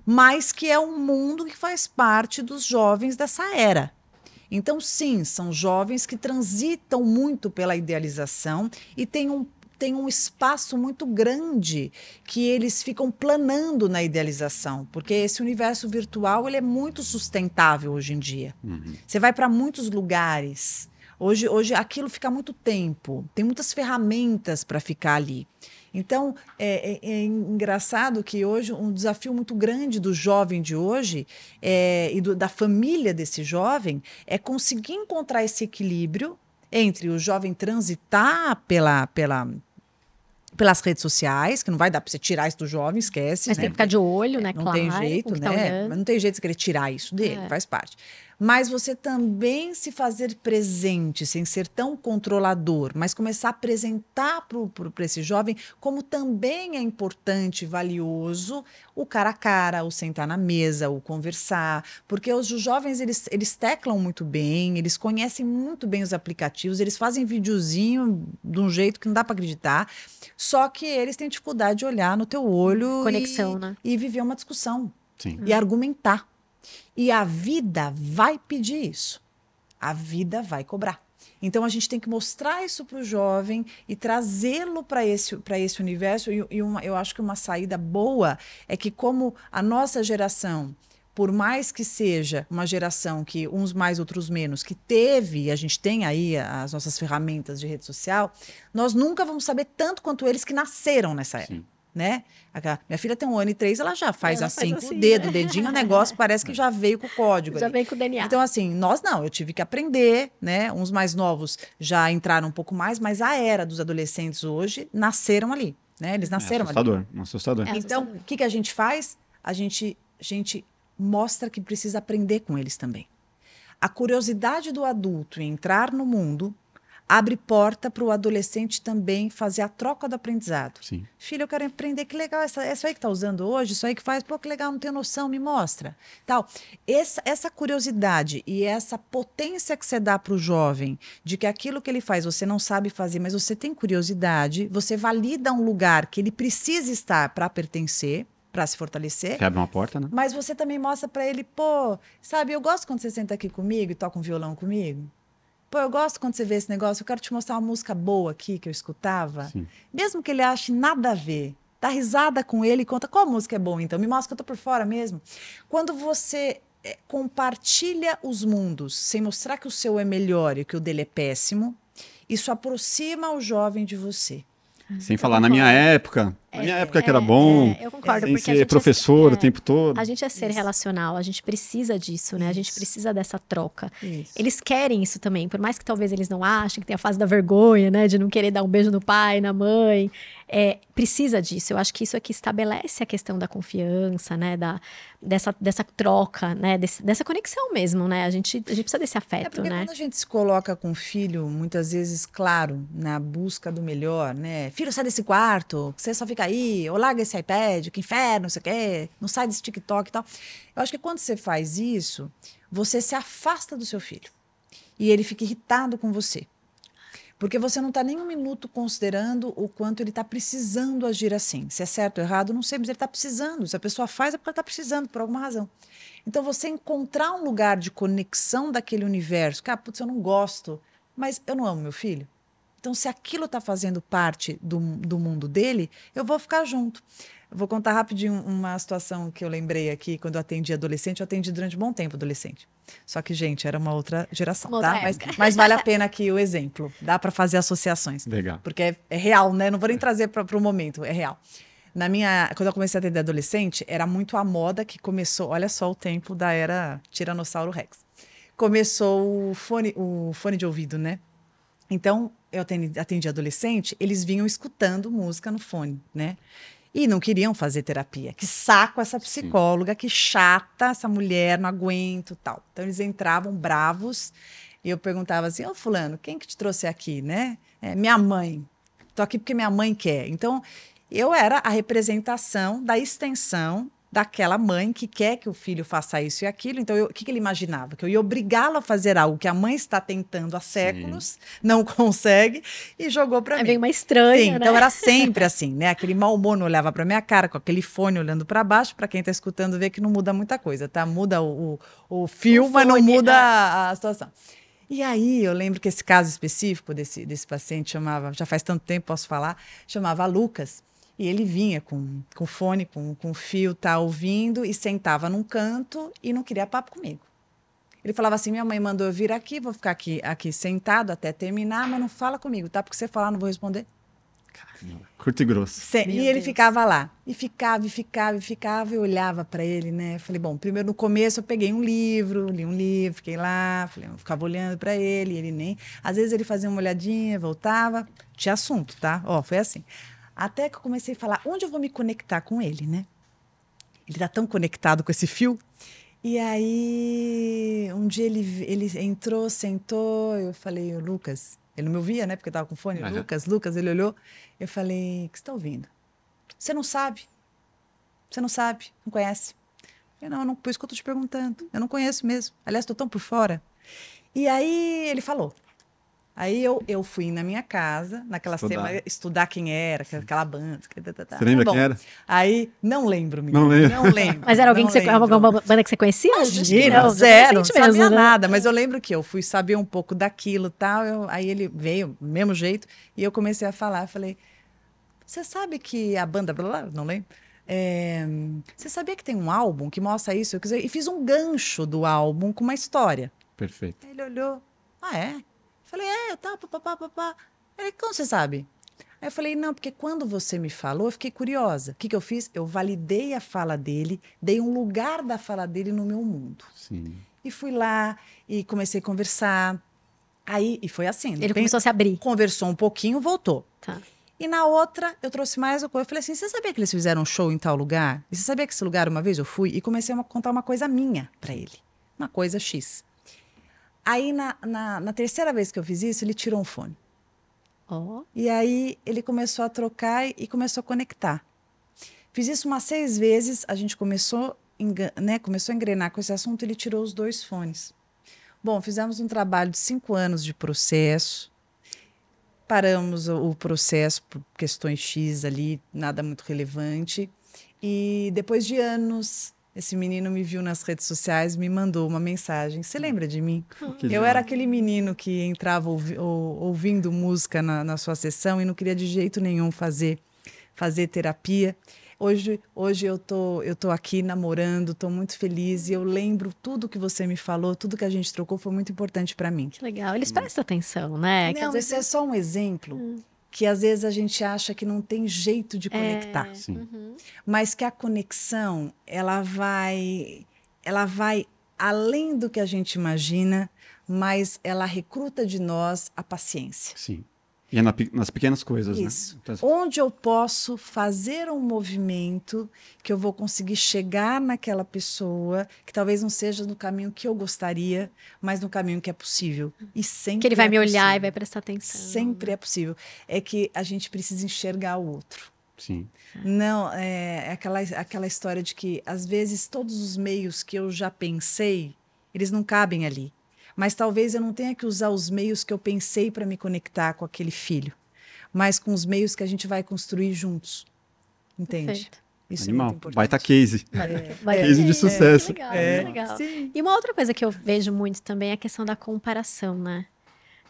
mas que é um mundo que faz parte dos jovens dessa era. Então, sim, são jovens que transitam muito pela idealização e têm um tem um espaço muito grande que eles ficam planando na idealização, porque esse universo virtual ele é muito sustentável hoje em dia. Uhum. Você vai para muitos lugares. Hoje, hoje aquilo fica muito tempo. Tem muitas ferramentas para ficar ali. Então, é, é, é, engraçado que hoje um desafio muito grande do jovem de hoje é, e do, da família desse jovem é conseguir encontrar esse equilíbrio entre o jovem transitar pela, pela, pelas redes sociais, que não vai dar para você tirar isso do jovem, esquece. Mas né? tem que ficar de olho, né? Não claro, tem jeito, tá né? Mas não tem jeito de querer tirar isso dele, é. faz parte mas você também se fazer presente, sem ser tão controlador, mas começar a apresentar para esse jovem como também é importante, valioso, o cara a cara, o sentar na mesa, o conversar, porque os jovens eles, eles teclam muito bem, eles conhecem muito bem os aplicativos, eles fazem videozinho de um jeito que não dá para acreditar, só que eles têm dificuldade de olhar no teu olho Conexão, e, né? e viver uma discussão Sim. e argumentar. E a vida vai pedir isso. A vida vai cobrar. Então a gente tem que mostrar isso para o jovem e trazê-lo para esse, esse universo. E, e uma, eu acho que uma saída boa é que, como a nossa geração, por mais que seja uma geração que uns mais, outros menos, que teve, a gente tem aí as nossas ferramentas de rede social, nós nunca vamos saber tanto quanto eles que nasceram nessa era. Sim né? minha filha tem um ano e três, ela já faz ela assim, faz assim, com o dedo, né? o dedinho, o negócio parece que já veio com o código. Já ali. veio com o DNA. Então, assim, nós não, eu tive que aprender, né? Uns mais novos já entraram um pouco mais, mas a era dos adolescentes hoje nasceram ali, né? Eles nasceram é assustador, ali. Assustador, é Então, o que, que a gente faz? A gente, a gente mostra que precisa aprender com eles também. A curiosidade do adulto em entrar no mundo abre porta para o adolescente também fazer a troca do aprendizado. Sim. Filho, eu quero aprender, que legal, essa, essa aí que está usando hoje, isso aí que faz, pô, que legal, não tenho noção, me mostra. Tal. Essa, essa curiosidade e essa potência que você dá para o jovem, de que aquilo que ele faz você não sabe fazer, mas você tem curiosidade, você valida um lugar que ele precisa estar para pertencer, para se fortalecer. Que abre uma porta, né? Mas você também mostra para ele, pô, sabe, eu gosto quando você senta aqui comigo e toca um violão comigo. Pô, eu gosto quando você vê esse negócio, eu quero te mostrar uma música boa aqui que eu escutava. Sim. Mesmo que ele ache nada a ver, dá risada com ele e conta qual música é boa, então me mostra que eu tô por fora mesmo. Quando você é, compartilha os mundos sem mostrar que o seu é melhor e que o dele é péssimo, isso aproxima o jovem de você. Sem falar, na minha época, na minha época que era bom, é, eu concordo, sem porque a ser gente é- professor é, o tempo todo. A gente é ser Isso. relacional, a gente precisa disso, né? A gente Isso. precisa dessa troca. Isso. Eles querem isso também, por mais que talvez eles não achem, que tem a fase da vergonha, né? De não querer dar um beijo no pai, na mãe. É, precisa disso. Eu acho que isso aqui estabelece a questão da confiança, né? Da, dessa, dessa troca, né? Desse- dessa conexão mesmo, né? A gente, a gente precisa desse É afeto, porque né? quando a gente se coloca com o filho, muitas vezes, claro, na busca do melhor, né? Filho, sai desse quarto, que você só fica aí, ou larga esse iPad, que inferno, não sei o quê, não sai desse TikTok e tal. Eu acho que quando você faz isso, você se afasta do seu filho. E ele fica irritado com você. Porque você não está nem um minuto considerando o quanto ele está precisando agir assim. Se é certo ou errado, não sei, mas ele está precisando. Se a pessoa faz, é porque ela está precisando, por alguma razão. Então, você encontrar um lugar de conexão daquele universo, que, ah, putz, eu não gosto, mas eu não amo meu filho. Então, se aquilo está fazendo parte do, do mundo dele, eu vou ficar junto. Eu vou contar rapidinho uma situação que eu lembrei aqui quando eu atendi adolescente. Eu atendi durante um bom tempo adolescente. Só que, gente, era uma outra geração, Uma tá? outra Mas, mas vale a pena aqui o exemplo. Dá para fazer associações. Legal. Porque é, é real, né? Não vou nem trazer para o momento, é real. Na minha, quando eu comecei a atender adolescente, era muito a moda que começou. Olha só o tempo da era Tiranossauro Rex. Começou o fone, o fone de ouvido, né? Então, eu atendi, atendi adolescente, eles vinham escutando música no fone, né? E não queriam fazer terapia. Que saco essa psicóloga, que chata essa mulher, não aguento tal. Então, eles entravam bravos e eu perguntava assim: Ô, Fulano, quem que te trouxe aqui, né? "É, minha mãe. Tô aqui porque minha mãe quer. Então, eu era a representação da extensão daquela mãe que quer que o filho faça isso e aquilo. Então, o que, que ele imaginava? Que eu ia obrigá-lo a fazer algo que a mãe está tentando há séculos, não consegue, e jogou para Aí mim. vem uma estranha, Sim, né? então era sempre assim, né? Aquele mau humor não olhava para minha cara, com aquele fone olhando para baixo. Para quem está escutando, vê que não muda muita coisa, tá? Muda o, o, o fio, O mas não fone, muda é. a, a situação. E aí, eu lembro que esse caso específico desse, desse paciente chamava, já faz tanto tempo, posso falar, chamava Lucas. E ele vinha com, com fone, com, com fio, tá ouvindo, e sentava num canto e não queria papo comigo. Ele falava assim: minha mãe mandou eu vir aqui, vou ficar aqui, aqui sentado até terminar, mas não fala comigo, tá? Porque você falar, não vou responder. Curto e grosso. E ele Deus. ficava lá. E ficava, e ficava, e ficava. Eu olhava para ele, né? Falei, bom, primeiro no começo eu peguei um livro, li um livro, fiquei lá, falei, eu ficava olhando para ele, ele nem. Às vezes ele fazia uma olhadinha, voltava. Tinha assunto, tá? Ó, foi assim. Até que eu comecei a falar, onde eu vou me conectar com ele, né? Ele tá tão conectado com esse fio. E aí, um dia ele, ele entrou, sentou, eu falei, "Ô, Lucas, ele não me ouvia, né? Porque eu tava com fone. Aham. Lucas, Lucas, ele olhou. Eu falei, o que você tá ouvindo? Você não sabe. Você não sabe, não conhece. Eu, não, não, por isso que eu tô te perguntando. Eu não conheço mesmo. Aliás, tô tão por fora. E aí ele falou. Aí eu, eu fui na minha casa, naquela Estudar. semana, estudar quem era, aquela banda. que tá, tá, tá. Você lembra Bom, quem era? Aí, não lembro, menina. Não lembra? Não lembro. Mas era alguém que você, lembro. alguma banda que você conhecia? Imagina, não, zero, não sabia mesmo, né? nada. Mas eu lembro que eu fui saber um pouco daquilo e tal. eu- aí ele veio, do mesmo jeito, e eu comecei a falar. Eu falei, você sabe que a banda, blá, blá, não lembro, é, você sabia que tem um álbum que mostra isso? Eu quis e fiz um gancho do álbum com uma história. Perfeito. Aí ele olhou, ah, é? Eu falei, é, tá, papapá, papá. Ele, como você sabe? Aí eu falei, não, porque quando você me falou, eu fiquei curiosa. O que, que eu fiz? Eu validei a fala dele, dei um lugar da fala dele no meu mundo. Sim. E fui lá e comecei a conversar. Aí, e foi assim. Ele repente, começou a se abrir. Conversou um pouquinho, voltou. Tá. E na outra, eu trouxe mais uma coisa. Eu falei assim: você sabia que eles fizeram um show em tal lugar? E você sabia que esse lugar uma vez eu fui? E comecei a contar uma coisa minha para ele. Uma coisa X. Aí, na, na, na, terceira vez que eu fiz isso, ele tirou um fone. Oh. E aí, ele começou a trocar e começou a conectar. Fiz isso umas seis vezes, a gente começou, né, começou a engrenar com esse assunto, ele tirou os dois fones. Bom, fizemos um trabalho de cinco anos de processo, paramos o processo por questões X ali, nada muito relevante. E depois de anos, esse menino me viu nas redes sociais, me mandou uma mensagem. Você lembra de mim? Que eu era aquele menino que entrava ouvi ouvindo música na, na sua sessão e não queria de jeito nenhum fazer, fazer terapia. Hoje, hoje eu tô, eu tô aqui namorando, tô muito feliz e eu lembro tudo que você me falou, tudo que a gente trocou foi muito importante para mim. Que legal. Eles prestam atenção, né? Não, Quer dizer, é só um exemplo. Hum que às vezes a gente acha que não tem jeito de conectar. É, uhum. Mas que a conexão, ela vai ela vai além do que a gente imagina, mas ela recruta de nós a paciência. Sim. E é na, nas pequenas coisas, né? Isso. né? Então, Onde eu posso fazer um movimento que eu vou conseguir chegar naquela pessoa, que talvez não seja no caminho que eu gostaria, mas no caminho que é possível. E sempre Que ele vai é me olhar possível. e vai prestar atenção. Sempre é possível. É que a gente precisa enxergar o outro. Sim. Não, é aquela, aquela história de que, às vezes, todos os meios que eu já pensei, eles não cabem ali mas talvez eu não tenha que usar os meios que eu pensei para me conectar com aquele filho, mas com os meios que a gente vai construir juntos. Entende? Perfeito. Isso Animal. é muito importante. Baita case. É. case de sucesso. É, legal, é. legal. E uma outra coisa que eu vejo muito também é a questão da comparação, né?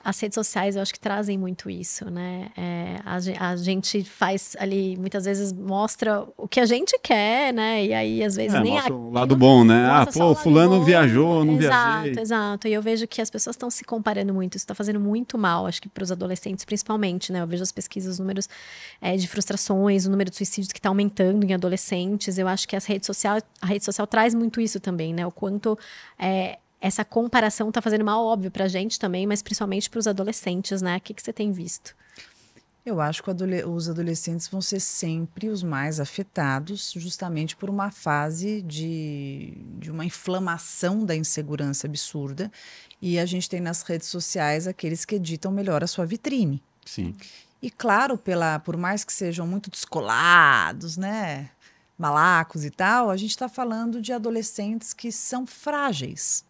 As redes sociais eu acho que trazem muito isso, né? É, a, a, gente faz ali, muitas vezes mostra o que a gente quer, né? E aí, às vezes, é, nem mostra a, o lado bom, né? Ah, pô, fulano viajou, não exato, viajei. Exato, E eu vejo que as pessoas estão se comparando muito. Isso está fazendo muito mal, acho que para os adolescentes, principalmente, né? Eu vejo as pesquisas, os números é, de frustrações, o número de suicídios que está aumentando em adolescentes. Eu acho que as redes sociais, a rede social traz muito isso também, né? O quanto é, essa comparação está fazendo mal óbvio para a gente também, mas principalmente para os adolescentes, né? O que, que você tem visto? Eu acho que os adolescentes vão ser sempre os mais afetados, justamente por uma fase de, de uma inflamação da insegurança absurda. E a gente tem nas redes sociais aqueles que editam melhor a sua vitrine. Sim. E claro, pela, por mais que sejam muito descolados, né? Malacos e tal, a gente está falando de adolescentes que são frágeis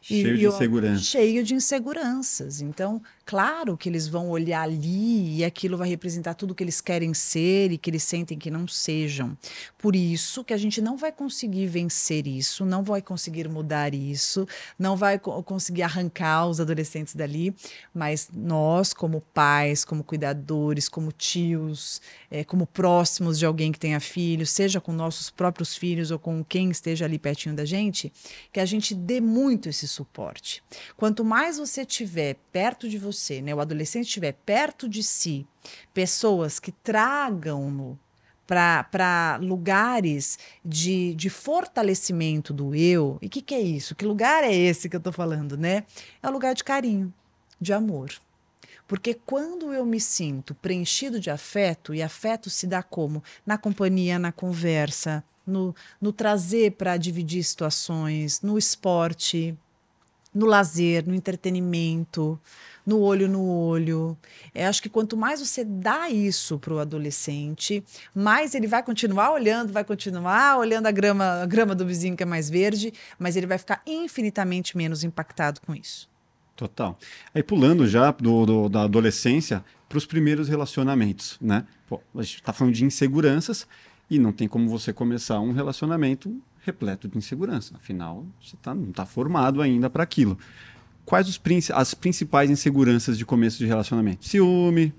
Cheio e, de inseguranças. Cheio de inseguranças. Então, claro que eles vão olhar ali e aquilo vai representar tudo que eles querem ser e que eles sentem que não sejam. Por isso que a gente não vai conseguir vencer isso, não vai conseguir mudar isso, não vai co conseguir arrancar os adolescentes dali, mas nós, como pais, como cuidadores, como tios, é, como próximos de alguém que tenha filhos, seja com nossos próprios filhos ou com quem esteja ali pertinho da gente, que a gente dê muito esse suporte. Quanto mais você tiver perto de você, você, né, o adolescente estiver perto de si, pessoas que tragam-no para lugares de, de fortalecimento do eu. E o que, que é isso? Que lugar é esse que eu estou falando, né? É um lugar de carinho, de amor. Porque quando eu me sinto preenchido de afeto, e afeto se dá como? Na companhia, na conversa, no, no trazer para dividir situações, no esporte, no lazer, no entretenimento, no olho no olho. Eu acho que quanto mais você dá isso para o adolescente, mais ele vai continuar olhando, vai continuar olhando a grama, a grama do vizinho que é mais verde, mas ele vai ficar infinitamente menos impactado com isso. Total. Aí pulando já do, do da adolescência para os primeiros relacionamentos, né? Pô, a gente está falando de inseguranças e não tem como você começar um relacionamento repleto de insegurança. Afinal, você tá, não está formado ainda para aquilo quais os, as principais inseguranças de começo de relacionamento? Ciúme.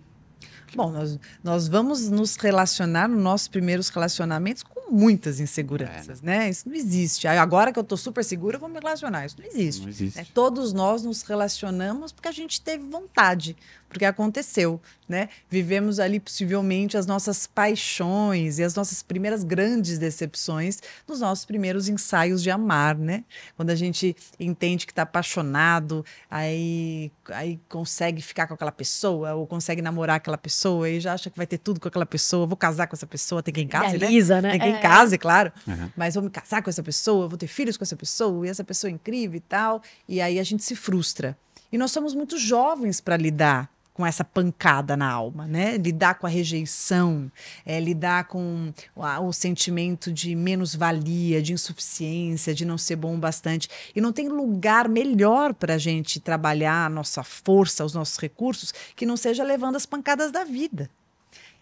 Bom, nós, nós vamos nos relacionar nos nossos primeiros relacionamentos com muitas inseguranças, é, né? né? Isso não existe. Agora que eu estou super segura, eu vou me relacionar. Isso não existe. Não existe. É, todos nós nos relacionamos porque a gente teve vontade, porque aconteceu. né? Vivemos ali possivelmente as nossas paixões e as nossas primeiras grandes decepções nos nossos primeiros ensaios de amar, né? Quando a gente entende que está apaixonado, aí, aí consegue ficar com aquela pessoa ou consegue namorar aquela pessoa e já acha que vai ter tudo com aquela pessoa, vou casar com essa pessoa, tem quem case, Idealiza, né? né? Tem quem É. case, claro. Uhum. Mas vou me casar com essa pessoa, vou ter filhos com essa pessoa, e essa pessoa é incrível e tal. E aí a gente se frustra. E nós somos muito jovens para lidar com essa pancada na alma, né? Lidar com a rejeição, é, lidar com a- o sentimento de menos-valia, de insuficiência, de não ser bom o bastante. E não tem lugar melhor para a gente trabalhar a nossa força, os nossos recursos, que não seja levando as pancadas da vida.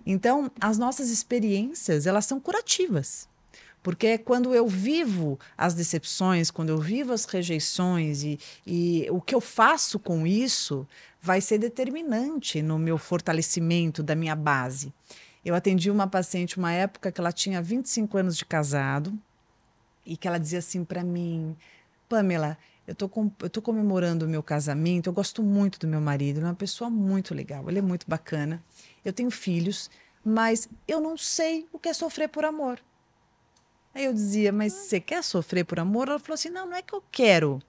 Então, as nossas experiências, elas são curativas. Porque quando eu vivo as decepções, quando eu vivo as rejeições e, e o que eu faço com isso vai ser determinante no meu fortalecimento da minha base. Eu atendi uma paciente uma época que ela tinha 25 anos de casado e que ela dizia assim para mim, Pamela, eu tô, com, eu tô comemorando o meu casamento, eu gosto muito do meu marido, ele é uma pessoa muito legal, ele é muito bacana, eu tenho filhos, mas eu não sei o que é sofrer por amor. Aí eu dizia, mas você quer sofrer por amor? Ela falou assim, não, não é que eu quero,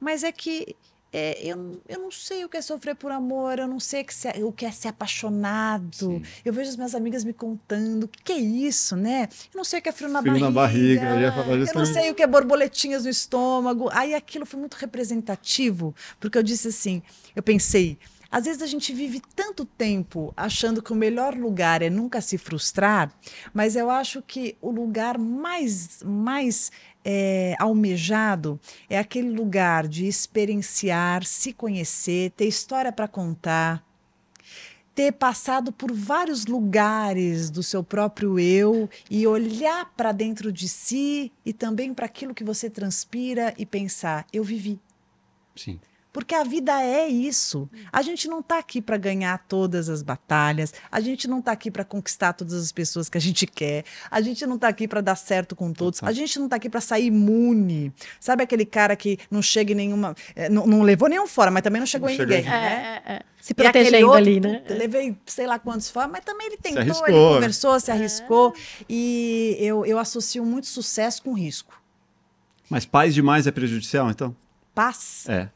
mas é que é, eu, eu não sei o que é sofrer por amor, eu não sei que se- o que é ser apaixonado. Sim. Eu vejo as minhas amigas me contando, o que, que é isso, né? Eu não sei o que é frio na Frio barriga. na barriga, eu Eu não sei o que é borboletinhas no estômago. Aí aquilo foi muito representativo, porque eu disse assim, eu pensei, às vezes a gente vive tanto tempo achando que o melhor lugar é nunca se frustrar, mas eu acho que o lugar mais, mais é, almejado é aquele lugar de experienciar, se conhecer, ter história para contar, ter passado por vários lugares do seu próprio eu e olhar para dentro de si e também para aquilo que você transpira e pensar: eu vivi. Sim. Porque a vida é isso. A gente não está aqui para ganhar todas as batalhas, a gente não está aqui para conquistar todas as pessoas que a gente quer, a gente não está aqui para dar certo com todos, a gente não está aqui para sair imune. Sabe aquele cara que não chega em nenhuma. eh, Não, não levou nenhum fora, mas também não chegou Não em ninguém. né? É, é, é. Se protegendo outro, ali, né? Levei sei lá quantos fora, mas também ele tentou, arriscou, ele né? conversou, se arriscou. E eu, eu associo muito sucesso com risco. Mas paz demais é prejudicial, então? Paz? É.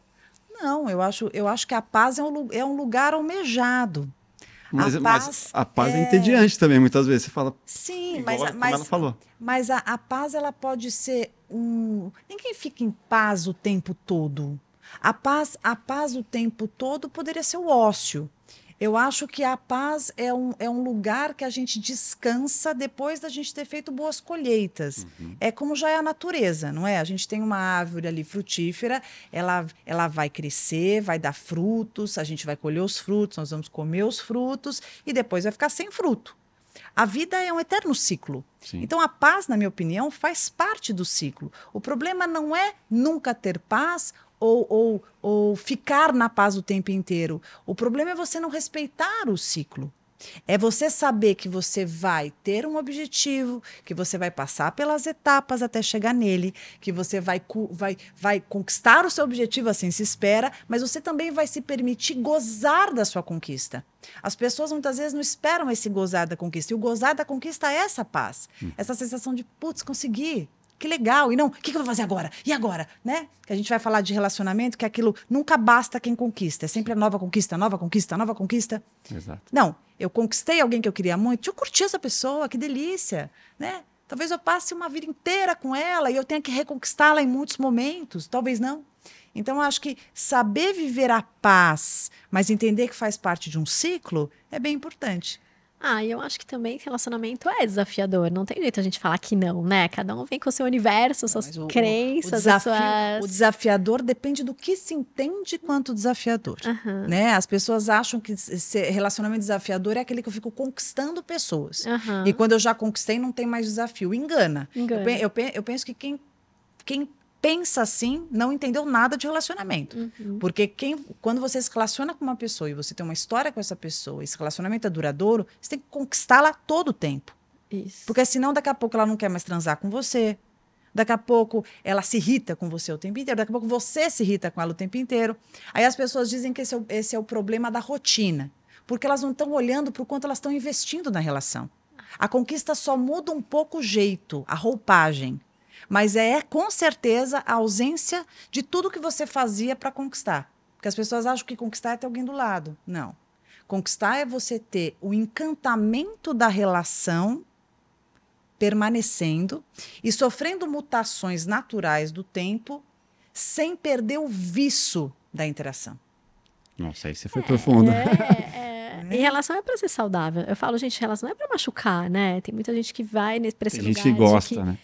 Não, eu acho, eu acho que a paz é um, é um lugar almejado. Mas A mas paz a paz é... é- entediante também, muitas vezes. Você fala. Sim, mas, a- mas, ela falou. mas a, a paz ela pode ser um. Ninguém fica em paz o tempo todo. A paz, a paz o tempo todo poderia ser o ócio. Eu acho que a paz é um, é um lugar que a gente descansa depois da gente ter feito boas colheitas. É como já é a natureza, não é? A gente tem uma árvore ali frutífera, ela, ela vai crescer, vai dar frutos, a gente vai colher os frutos, nós vamos comer os frutos e depois vai ficar sem fruto. A vida é um eterno ciclo. Sim. Então, a paz, na minha opinião, faz parte do ciclo. O problema não é nunca ter paz ou, ou, ou ficar na paz o tempo inteiro. O problema é você não respeitar o ciclo. É você saber que você vai ter um objetivo, que você vai passar pelas etapas até chegar nele, que você vai, vai, vai conquistar o seu objetivo, assim se espera, mas você também vai se permitir gozar da sua conquista. As pessoas muitas vezes não esperam esse gozar da conquista. E o gozar da conquista é essa paz. Essa sensação de, putz, consegui. Que legal. E não, o que, que eu vou fazer agora? E agora? Né? Que a gente vai falar de relacionamento, que aquilo nunca basta quem conquista. É sempre a nova conquista, nova conquista, nova conquista. Exato. Não, eu conquistei alguém que eu queria muito, eu curtir essa pessoa, que delícia, né? Talvez eu passe uma vida inteira com ela e eu tenha que reconquistá-la em muitos momentos, talvez não. Então, eu acho que saber viver a paz, mas entender que faz parte de um ciclo, é bem importante. Ah, e eu acho que também relacionamento é desafiador. Não tem jeito a gente falar que não, né? Cada um vem com o seu universo, suas crenças, o desafio, suas... o desafiador depende do que se entende quanto desafiador. Aham, Né? As pessoas acham que relacionamento desafiador é aquele que eu fico conquistando pessoas. aham. E quando eu já conquistei, não tem mais desafio. Engana. Engana. Eu, pe- eu pe- eu penso que quem, quem pensa assim não entendeu nada de relacionamento. Uhum. Porque quem, quando você se relaciona com uma pessoa e você tem uma história com essa pessoa, esse relacionamento é duradouro, você tem que conquistá-la todo o tempo. Isso. Porque senão, daqui a pouco, ela não quer mais transar com você. Daqui a pouco ela se irrita com você o tempo inteiro. Daqui a pouco você se irrita com ela o tempo inteiro. Aí as pessoas dizem que esse é o, esse é o problema da rotina. porque elas não estão olhando para o quanto elas estão investindo na relação. A conquista só muda um pouco o jeito, a roupagem. Mas é com certeza a ausência de tudo que você fazia para conquistar. Porque as pessoas acham que conquistar é ter alguém do lado. Não. Conquistar é você ter o encantamento da relação permanecendo e sofrendo mutações naturais do tempo sem perder o viço da interação. Nossa, aí você foi é, profundo. É, é. E relação é para ser saudável. Eu falo, gente, relação não é para machucar, né? Tem muita gente que vai para esse Tem lugar. gente que gosta, que, né?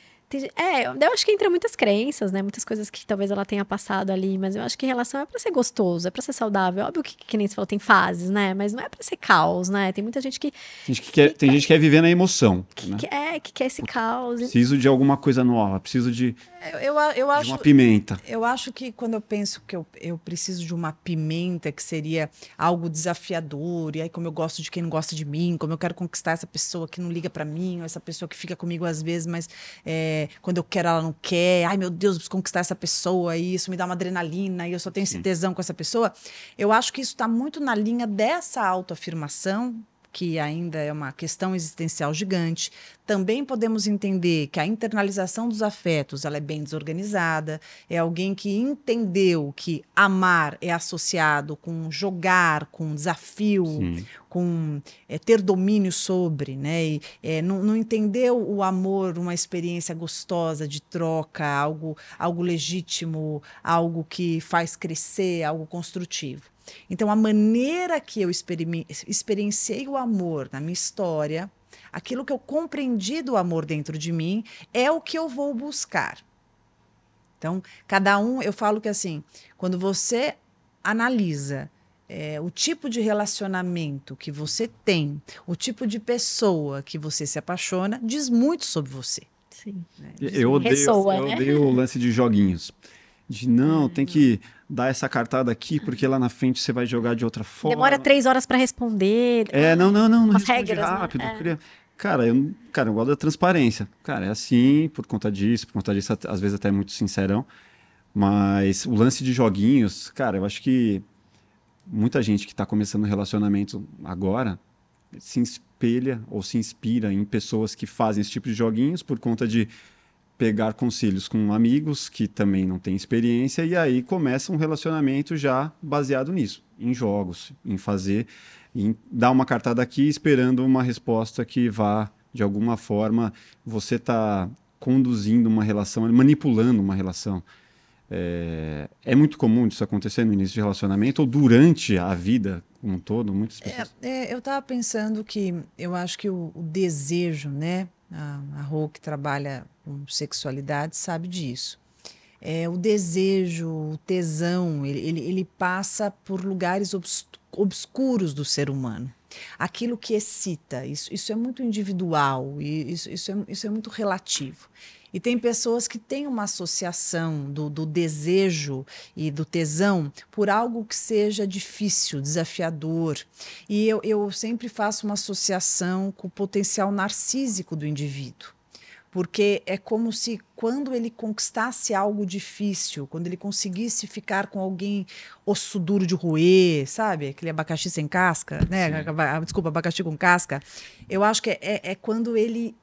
É, eu acho que entra muitas crenças, né? Muitas coisas que talvez ela tenha passado ali, mas eu acho que relação é para ser gostoso, é para ser saudável. Óbvio que, que nem você falou, tem fases, né? Mas não é para ser caos, né? Tem muita gente que. Tem gente que, quer, tem gente que quer viver na emoção. Que, né? que é, que quer esse caos. Preciso de alguma coisa nova, preciso de. Eu, eu acho, uma pimenta. Eu acho que quando eu penso que eu, eu preciso de uma pimenta, que seria algo desafiador, e aí como eu gosto de quem não gosta de mim, como eu quero conquistar essa pessoa que não liga para mim, ou essa pessoa que fica comigo às vezes, mas é, quando eu quero ela não quer, ai meu Deus, eu preciso conquistar essa pessoa, e isso me dá uma adrenalina, e eu só tenho Sim. esse tesão com essa pessoa. Eu acho que isso está muito na linha dessa autoafirmação que ainda é uma questão existencial gigante. Também podemos entender que a internalização dos afetos ela é bem desorganizada. É alguém que entendeu que amar é associado com jogar, com desafio, Sim. com é, ter domínio sobre, né? E, é, não, não entendeu o amor uma experiência gostosa de troca, algo, algo legítimo, algo que faz crescer, algo construtivo. Então, a maneira que eu experienciei o amor na minha história, aquilo que eu compreendi do amor dentro de mim, é o que eu vou buscar. Então, cada um, eu falo que assim, quando você analisa é, o tipo de relacionamento que você tem, o tipo de pessoa que você se apaixona, diz muito sobre você. Sim. Né? Eu odeio, Ressoa, eu né? odeio o lance de joguinhos. De não, tem que dar essa cartada aqui, porque lá na frente você vai jogar de outra forma. Demora três horas para responder. É, não, não, não, não As regras, né? rápido. Né? É. Cara, eu, cara, eu gosto da transparência. Cara, é assim, por conta disso, por conta disso, às vezes até muito sincerão. Mas o lance de joguinhos, cara, eu acho que muita gente que está começando um relacionamento agora se espelha ou se inspira em pessoas que fazem esse tipo de joguinhos por conta de pegar conselhos com amigos que também não têm experiência e aí começa um relacionamento já baseado nisso, em jogos, em fazer, em dar uma cartada aqui esperando uma resposta que vá de alguma forma você está conduzindo uma relação, manipulando uma relação. É, é, muito comum isso acontecer no início de relacionamento ou durante a vida como um todo? Muitas é, pessoas. É, é, eu estava pensando que eu acho que o, o desejo, né? A, a Rô, que trabalha com sexualidade, sabe disso. É, o desejo, o tesão, ele, ele, ele passa por lugares obs, obscuros do ser humano. Aquilo que excita, isso, isso é muito individual, isso, isso, é, isso é muito relativo. E tem pessoas que têm uma associação do, do, desejo e do tesão por algo que seja difícil, desafiador. E eu, eu sempre faço uma associação com o potencial narcísico do indivíduo porque é como se quando ele conquistasse algo difícil, quando ele conseguisse ficar com alguém osso duro de roer, sabe? Aquele abacaxi sem casca, né? Desculpa, abacaxi com casca. Eu acho que é, é, é quando ele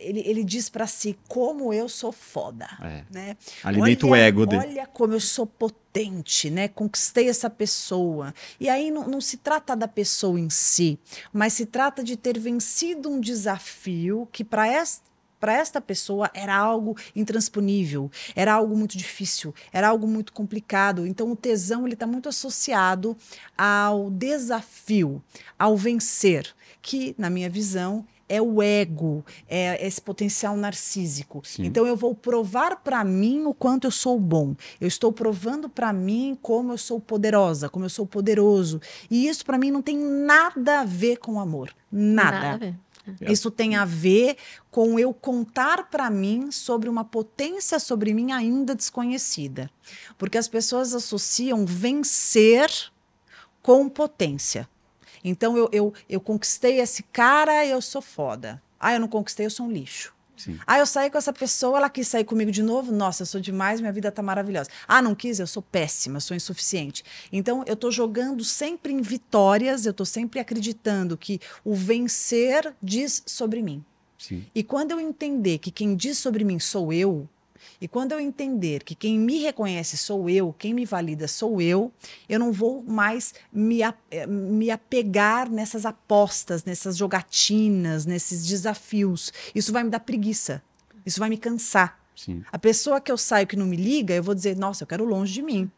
ele, ele diz para si como eu sou foda, é. né? Alimenta olha, o ego dele. Olha como eu sou potente, né? Conquistei essa pessoa. E aí não, não se trata da pessoa em si, mas se trata de ter vencido um desafio que para esta para esta pessoa era algo intransponível, era algo muito difícil, era algo muito complicado. Então o tesão ele está muito associado ao desafio, ao vencer, que na minha visão é o ego, é esse potencial narcísico. Sim. Então eu vou provar para mim o quanto eu sou bom. Eu estou provando para mim como eu sou poderosa, como eu sou poderoso. E isso para mim não tem nada a ver com amor. Nada. nada a ver. É. Isso tem a ver com eu contar para mim sobre uma potência sobre mim ainda desconhecida. Porque as pessoas associam vencer com potência. Então eu, eu, eu conquistei esse cara, eu sou foda. Ah, eu não conquistei, eu sou um lixo. Sim. Ah, eu saí com essa pessoa, ela quis sair comigo de novo. Nossa, eu sou demais, minha vida tá maravilhosa. Ah, não quis, eu sou péssima, sou insuficiente. Então, eu tô jogando sempre em vitórias, eu tô sempre acreditando que o vencer diz sobre mim. Sim. E quando eu entender que quem diz sobre mim sou eu, e quando eu entender que quem me reconhece sou eu, quem me valida sou eu, eu não vou mais me, eh, me apegar nessas apostas, nessas jogatinas, nesses desafios. Isso vai me dar preguiça. Isso vai me cansar. Sim. A pessoa que eu saio que não me liga, eu vou dizer, nossa, eu quero longe de mim.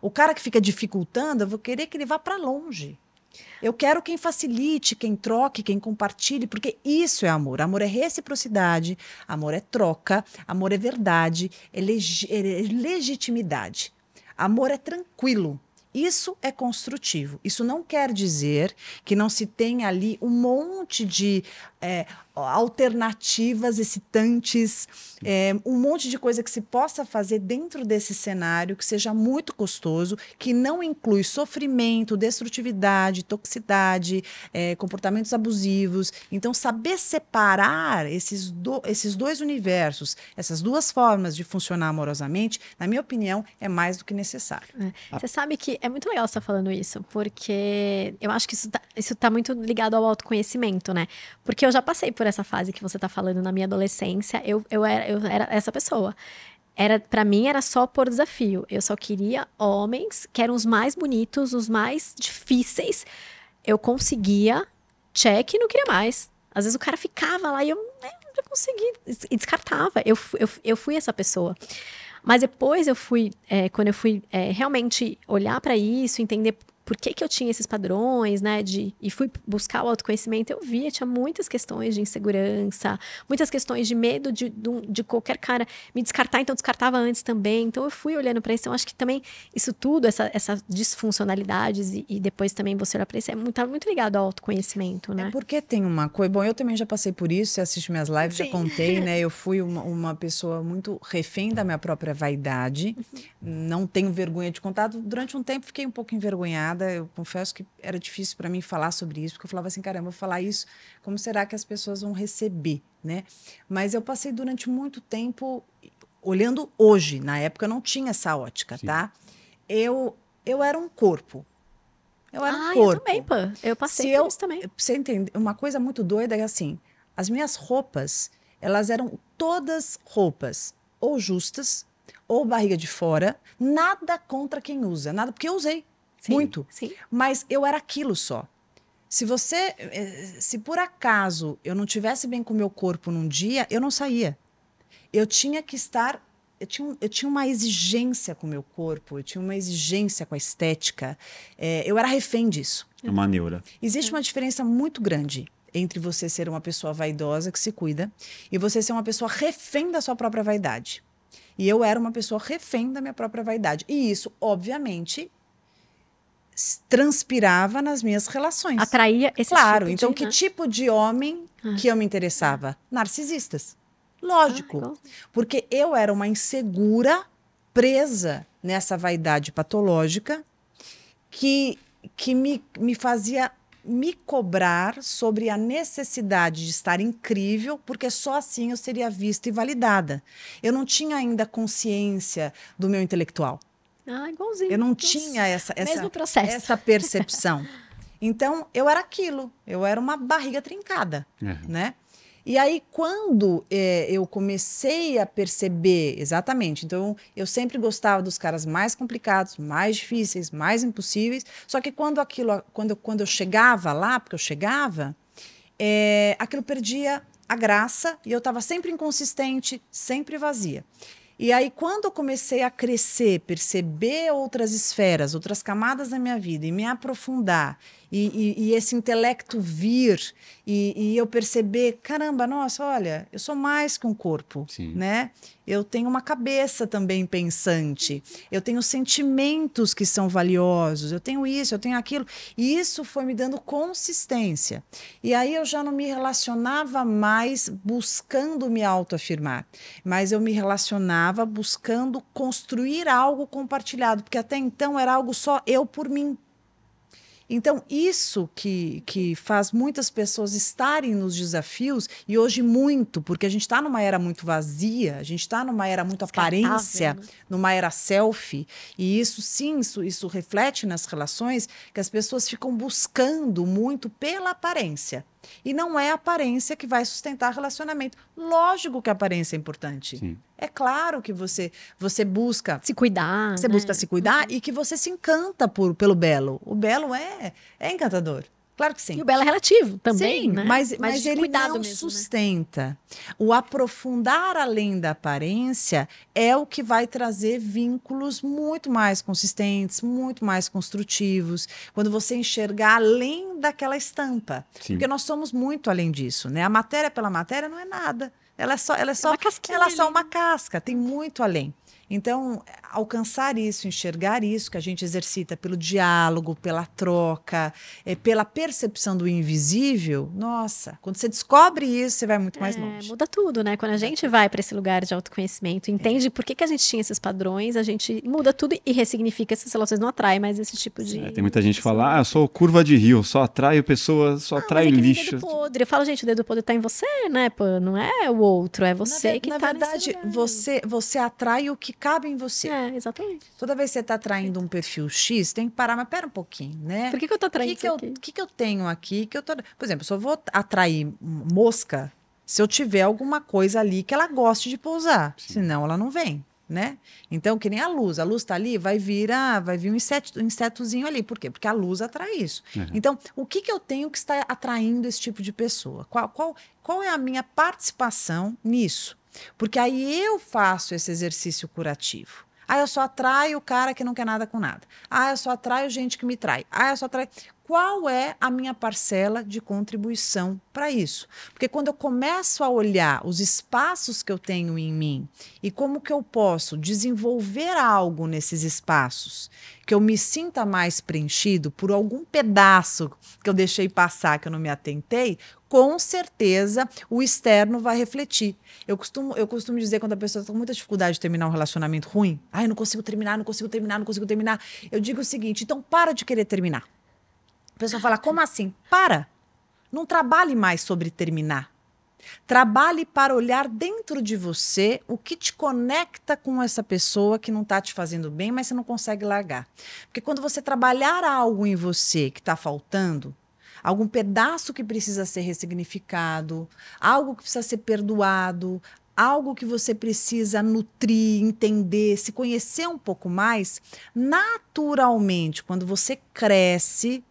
O cara que fica dificultando, eu vou querer que ele vá para longe. Eu quero quem facilite, quem troque, quem compartilhe, porque isso é amor. Amor é reciprocidade, amor é troca, amor é verdade, é, leg é legitimidade. Amor é tranquilo. Isso é construtivo. Isso não quer dizer que não se tenha ali um monte de é, alternativas excitantes, é, um monte de coisa que se possa fazer dentro desse cenário que seja muito custoso, que não inclui sofrimento, destrutividade, toxicidade, é, comportamentos abusivos. Então, saber separar esses, do, esses dois universos, essas duas formas de funcionar amorosamente, na minha opinião, é mais do que necessário. É. Você sabe que é muito legal você estar falando isso, porque eu acho que isso está tá muito ligado ao autoconhecimento, né? Porque eu já passei por essa fase que você tá falando na minha adolescência. Eu, eu, era, eu era essa pessoa. Era, para mim era só por desafio. Eu só queria homens que eram os mais bonitos, os mais difíceis. Eu conseguia, check, não queria mais. Às vezes o cara ficava lá e eu né, não consegui, e descartava. Eu, eu, eu fui essa pessoa. Mas depois eu fui, é, quando eu fui é, realmente olhar para isso, entender por que, que eu tinha esses padrões, né? De, e fui buscar o autoconhecimento, eu via, tinha muitas questões de insegurança, muitas questões de medo de, de, de qualquer cara me descartar, então descartava antes também. Então eu fui olhando para isso. Então acho que também isso tudo, essa, essas disfuncionalidades, e, e depois também você olhar para isso, é muito, tá muito ligado ao autoconhecimento, né? É porque tem uma coisa. Bom, eu também já passei por isso, você assiste minhas lives, Sim. já contei, né? Eu fui uma, uma pessoa muito refém da minha própria vaidade. Uhum. Não tenho vergonha de contar. Durante um tempo fiquei um pouco envergonhada eu confesso que era difícil para mim falar sobre isso, porque eu falava assim, caramba, vou falar isso, como será que as pessoas vão receber, né? Mas eu passei durante muito tempo olhando hoje, na época eu não tinha essa ótica, Sim. tá? Eu eu era um corpo. Eu era ah, um corpo. Eu também, pô. Eu passei Se por eu, isso também. Você entende? Uma coisa muito doida é assim, as minhas roupas, elas eram todas roupas ou justas ou barriga de fora, nada contra quem usa, nada porque eu usei. Sim, muito. Sim. Mas eu era aquilo só. Se você, eh, se por acaso eu não tivesse bem com o meu corpo num dia, eu não saía. Eu tinha que estar eu tinha, eu tinha uma exigência com o meu corpo, eu tinha uma exigência com a estética. É, eu era refém disso. É uma neura. Existe uma diferença muito grande entre você ser uma pessoa vaidosa que se cuida e você ser uma pessoa refém da sua própria vaidade. E eu era uma pessoa refém da minha própria vaidade. E isso, obviamente, transpirava nas minhas relações. Atraía esse Claro, tipo então de, que né? tipo de homem ah. que eu me interessava? Narcisistas. Lógico. Ah, porque eu era uma insegura presa nessa vaidade patológica que, que me, me fazia me cobrar sobre a necessidade de estar incrível, porque só assim eu seria vista e validada. Eu não tinha ainda consciência do meu intelectual. Ah, igualzinho. Eu não tinha essa, essa, Mesmo processo. essa percepção. então, eu era aquilo. Eu era uma barriga trincada, uhum. né? E aí, quando é, eu comecei a perceber exatamente, então eu sempre gostava dos caras mais complicados, mais difíceis, mais impossíveis. Só que quando aquilo, quando, quando eu chegava lá, porque eu chegava, é, aquilo perdia a graça e eu estava sempre inconsistente, sempre vazia. E aí, quando eu comecei a crescer, perceber outras esferas, outras camadas da minha vida e me aprofundar, e, e, e esse intelecto vir, e, e, eu perceber, caramba, nossa, olha, eu sou mais que um corpo, Sim. né? Eu tenho uma cabeça também pensante, eu tenho sentimentos que são valiosos, eu tenho isso, eu tenho aquilo, e isso foi me dando consistência. E aí eu já não me relacionava mais buscando me autoafirmar, mas eu me relacionava buscando construir algo compartilhado, porque até então era algo só eu por mim. Então, isso que, que faz muitas pessoas estarem nos desafios, e hoje muito, porque a gente está numa era muito vazia, a gente está numa era muito aparência, né? numa era selfie, e isso sim, isso, isso reflete nas relações, que as pessoas ficam buscando muito pela aparência. E não é a aparência que vai sustentar relacionamento. Lógico que a aparência é importante. Sim. É claro que você você busca se cuidar. Você né? busca se cuidar uhum. e que você se encanta por, pelo belo. O belo é, é encantador. Claro que sim. E o belo é relativo também, sim, né? Mas, mas, mas ele não mesmo, né? sustenta. Né? O aprofundar além da aparência é o que vai trazer vínculos muito mais consistentes, muito mais construtivos. Quando você enxergar além daquela estampa. Sim. Porque nós somos muito além disso, né? A matéria pela matéria não é nada. Ela é só, ela é, é só, ela é só uma casca, tem muito além. Então, alcançar isso, enxergar isso que a gente exercita pelo diálogo, pela troca, é, pela percepção do invisível, nossa, quando você descobre isso, você vai muito mais é, longe. Muda tudo, né? Quando a gente vai para esse lugar de autoconhecimento, entende é. por que, que a gente tinha esses padrões, a gente muda tudo e ressignifica essas relações, não atrai mais esse tipo de. É, tem muita gente que fala, ah, eu sou curva de rio, só atraio pessoas, só ah, atraio mas é lixo. Dedo podre. Eu falo, gente, o dedo podre tá em você, né? Pô, não é o outro, é você na que na tá Na verdade, você, você atrai o que cabe em você. É, exatamente. Toda vez que você está atraindo um perfil X, tem que parar, mas pera um pouquinho, né? Por que, que eu estou atraindo O que, que, eu, que, que eu tenho aqui que eu tô... Por exemplo, se eu vou atrair mosca se eu tiver alguma coisa ali que ela goste de pousar. Sim. Senão ela não vem. Né? Então, que nem a luz. A luz está ali, vai vir, a, vai vir um, inseto, um insetozinho ali. Por quê? Porque a luz atrai isso. Uhum. Então, o que, que eu tenho que está atraindo esse tipo de pessoa? Qual, qual, qual é a minha participação nisso? Porque aí eu faço esse exercício curativo. Ah, eu só atraio o cara que não quer nada com nada. Ah, eu só atraio gente que me trai. Ah, eu só atraio. Qual é a minha parcela de contribuição para isso? Porque quando eu começo a olhar os espaços que eu tenho em mim e como que eu posso desenvolver algo nesses espaços, que eu me sinta mais preenchido por algum pedaço que eu deixei passar, que eu não me atentei, com certeza o externo vai refletir. Eu costumo, eu costumo dizer quando a pessoa está com muita dificuldade de terminar um relacionamento ruim, ai, não consigo terminar, não consigo terminar, não consigo terminar. Eu digo o seguinte, então para de querer terminar. A pessoa fala, como assim? Para. Não trabalhe mais sobre terminar. Trabalhe para olhar dentro de você o que te conecta com essa pessoa que não está te fazendo bem, mas você não consegue largar. Porque quando você trabalhar algo em você que está faltando, algum pedaço que precisa ser ressignificado, algo que precisa ser perdoado, algo que você precisa nutrir, entender, se conhecer um pouco mais, naturalmente, quando você cresce,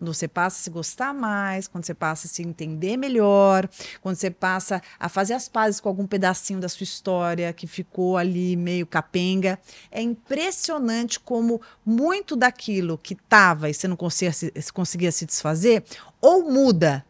quando você passa a se gostar mais, quando você passa a se entender melhor, quando você passa a fazer as pazes com algum pedacinho da sua história que ficou ali meio capenga, é impressionante como muito daquilo que estava e você não conseguia se, conseguia se desfazer, ou muda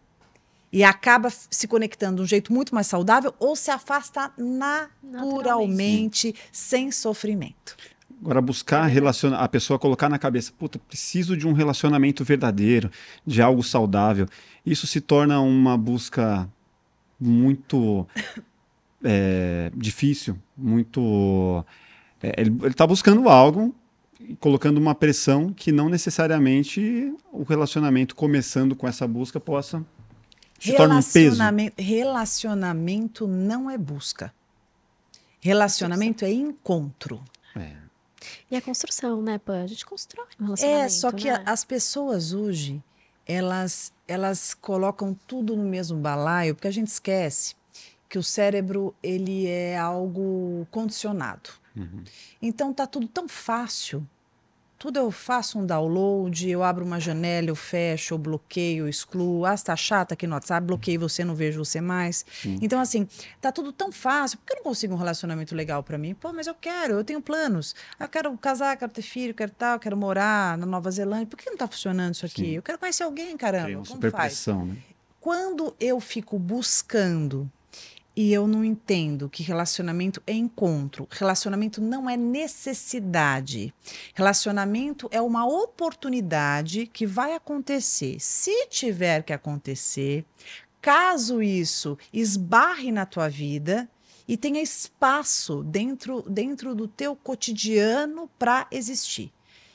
e acaba se conectando de um jeito muito mais saudável, ou se afasta naturalmente, naturalmente. sem sofrimento. Agora, buscar relaciona a pessoa colocar na cabeça, puta, preciso de um relacionamento verdadeiro, de algo saudável. Isso se torna uma busca muito é, difícil, muito. É, ele está buscando algo colocando uma pressão que não necessariamente o relacionamento começando com essa busca possa se tornar um peso. Relacionamento não é busca. Relacionamento é encontro. É. E a construção, né, Pã? A gente constrói um relacionamento. É, só que né? as pessoas hoje, elas, elas colocam tudo no mesmo balaio, porque a gente esquece que o cérebro ele é algo condicionado. Uhum. Então tá tudo tão fácil tudo eu faço um download, eu abro uma janela, eu fecho, eu bloqueio, eu excluo. Ah, está chata aqui no WhatsApp, bloqueei você, não vejo você mais. Sim. Então, assim, tá tudo tão fácil. Por que eu não consigo um relacionamento legal para mim? Pô, mas eu quero, eu tenho planos. Eu quero casar, quero ter filho, quero tal, quero morar na Nova Zelândia. Por que não tá funcionando isso aqui? Sim. Eu quero conhecer alguém, caramba. Tem uma Como super faz? pressão, né? Quando eu fico buscando e eu não entendo que relacionamento é encontro. Relacionamento não é necessidade. Relacionamento é uma oportunidade que vai acontecer. Se tiver que acontecer, caso isso esbarre na tua vida e tenha espaço dentro, dentro do teu cotidiano para existir.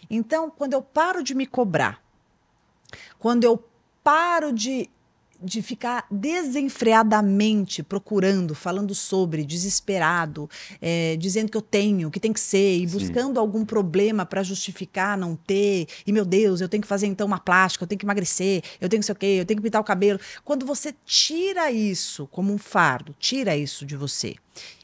Então, quando eu paro de me cobrar, Quando eu paro de de ficar desenfreadamente procurando, falando sobre, desesperado, é, dizendo que eu tenho, que tem que ser, e Sim. buscando algum problema para justificar não ter, e meu Deus, eu tenho que fazer então uma plástica, eu tenho que emagrecer, eu tenho que sei o quê, eu tenho que pintar o cabelo. Quando você tira isso como um fardo, tira isso de você,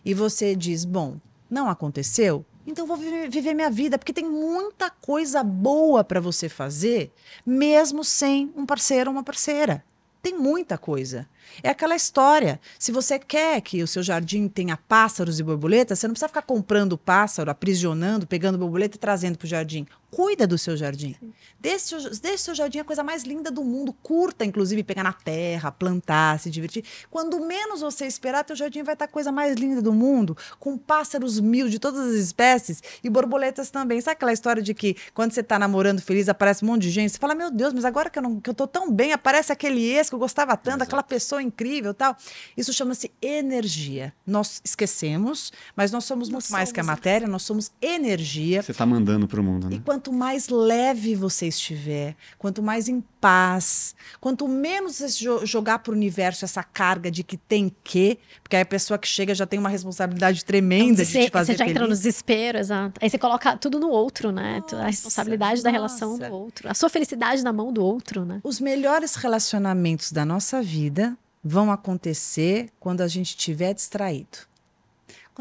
e você diz, bom, não aconteceu, então vou viver minha vida, porque tem muita coisa boa para você fazer, mesmo sem um parceiro ou uma parceira. Tem muita coisa. É aquela história. Se você quer que o seu jardim tenha pássaros e borboletas, você não precisa ficar comprando pássaro, aprisionando, pegando borboleta e trazendo para o jardim. Cuida do seu jardim. Deixe, deixe seu jardim a coisa mais linda do mundo. Curta, inclusive, pegar na terra, plantar, se divertir. Quando menos você esperar, teu jardim vai estar a coisa mais linda do mundo, com pássaros mil de todas as espécies e borboletas também. Sabe aquela história de que quando você está namorando feliz, aparece um monte de gente? Você fala, meu Deus, mas agora que eu, não, que eu tô tão bem, aparece aquele ex que eu gostava tanto, Exato. aquela pessoa incrível tal. Isso chama-se energia. Nós esquecemos, mas nós somos nós muito somos mais que a matéria, nós somos energia. Você está mandando para o mundo, né? E quanto mais leve você estiver, quanto mais em paz, quanto menos você jogar para o universo essa carga de que tem que, porque aí a pessoa que chega já tem uma responsabilidade tremenda então, de te fazer Você já feliz. entra no desespero, exato. Aí você coloca tudo no outro, né? Nossa, a responsabilidade nossa. da relação do outro, a sua felicidade na mão do outro, né? Os melhores relacionamentos da nossa vida vão acontecer quando a gente estiver distraído.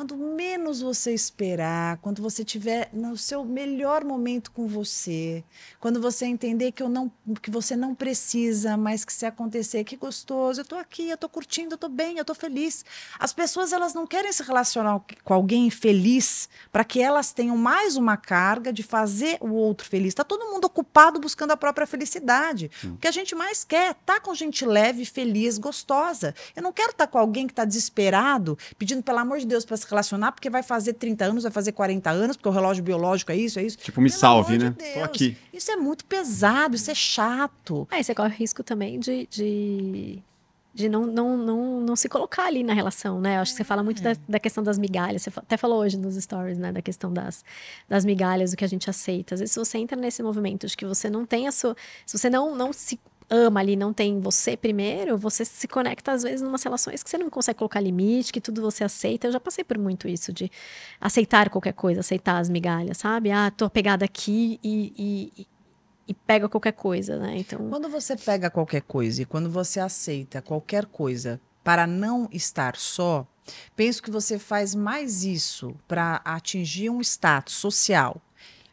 Quando menos você esperar, quando você tiver no seu melhor momento com você, quando você entender que eu não que você não precisa, mas que se acontecer, que gostoso, eu tô aqui, eu tô curtindo, eu tô bem, eu tô feliz. As pessoas elas não querem se relacionar com alguém feliz para que elas tenham mais uma carga de fazer o outro feliz. Tá todo mundo ocupado buscando a própria felicidade. Sim. O que a gente mais quer, tá com gente leve, feliz, gostosa. Eu não quero estar tá com alguém que está desesperado, pedindo pelo amor de Deus para se relacionar porque vai fazer 30 anos, vai fazer 40 anos, porque o relógio biológico é isso, é isso. Tipo, me Pelo salve, né? De Tô aqui. Isso é muito pesado, isso é chato. Aí você corre o risco também de, de de não, não, não, não se colocar ali na relação, né? Eu acho que você fala muito da, da, questão das migalhas. Você até falou hoje nos stories, né? Da questão das, das migalhas, do que a gente aceita. Às vezes, se você entra nesse movimento de que você não tem a sua... Se você não, não se ama ali, não tem você primeiro, você se conecta às vezes em umas relações que você não consegue colocar limite, que tudo você aceita. Eu já passei por muito isso de aceitar qualquer coisa, aceitar as migalhas, sabe? Ah, tô apegada aqui e, e, e pega qualquer coisa, né? Então, quando você pega qualquer coisa e quando você aceita qualquer coisa para não estar só, penso que você faz mais isso para atingir um status social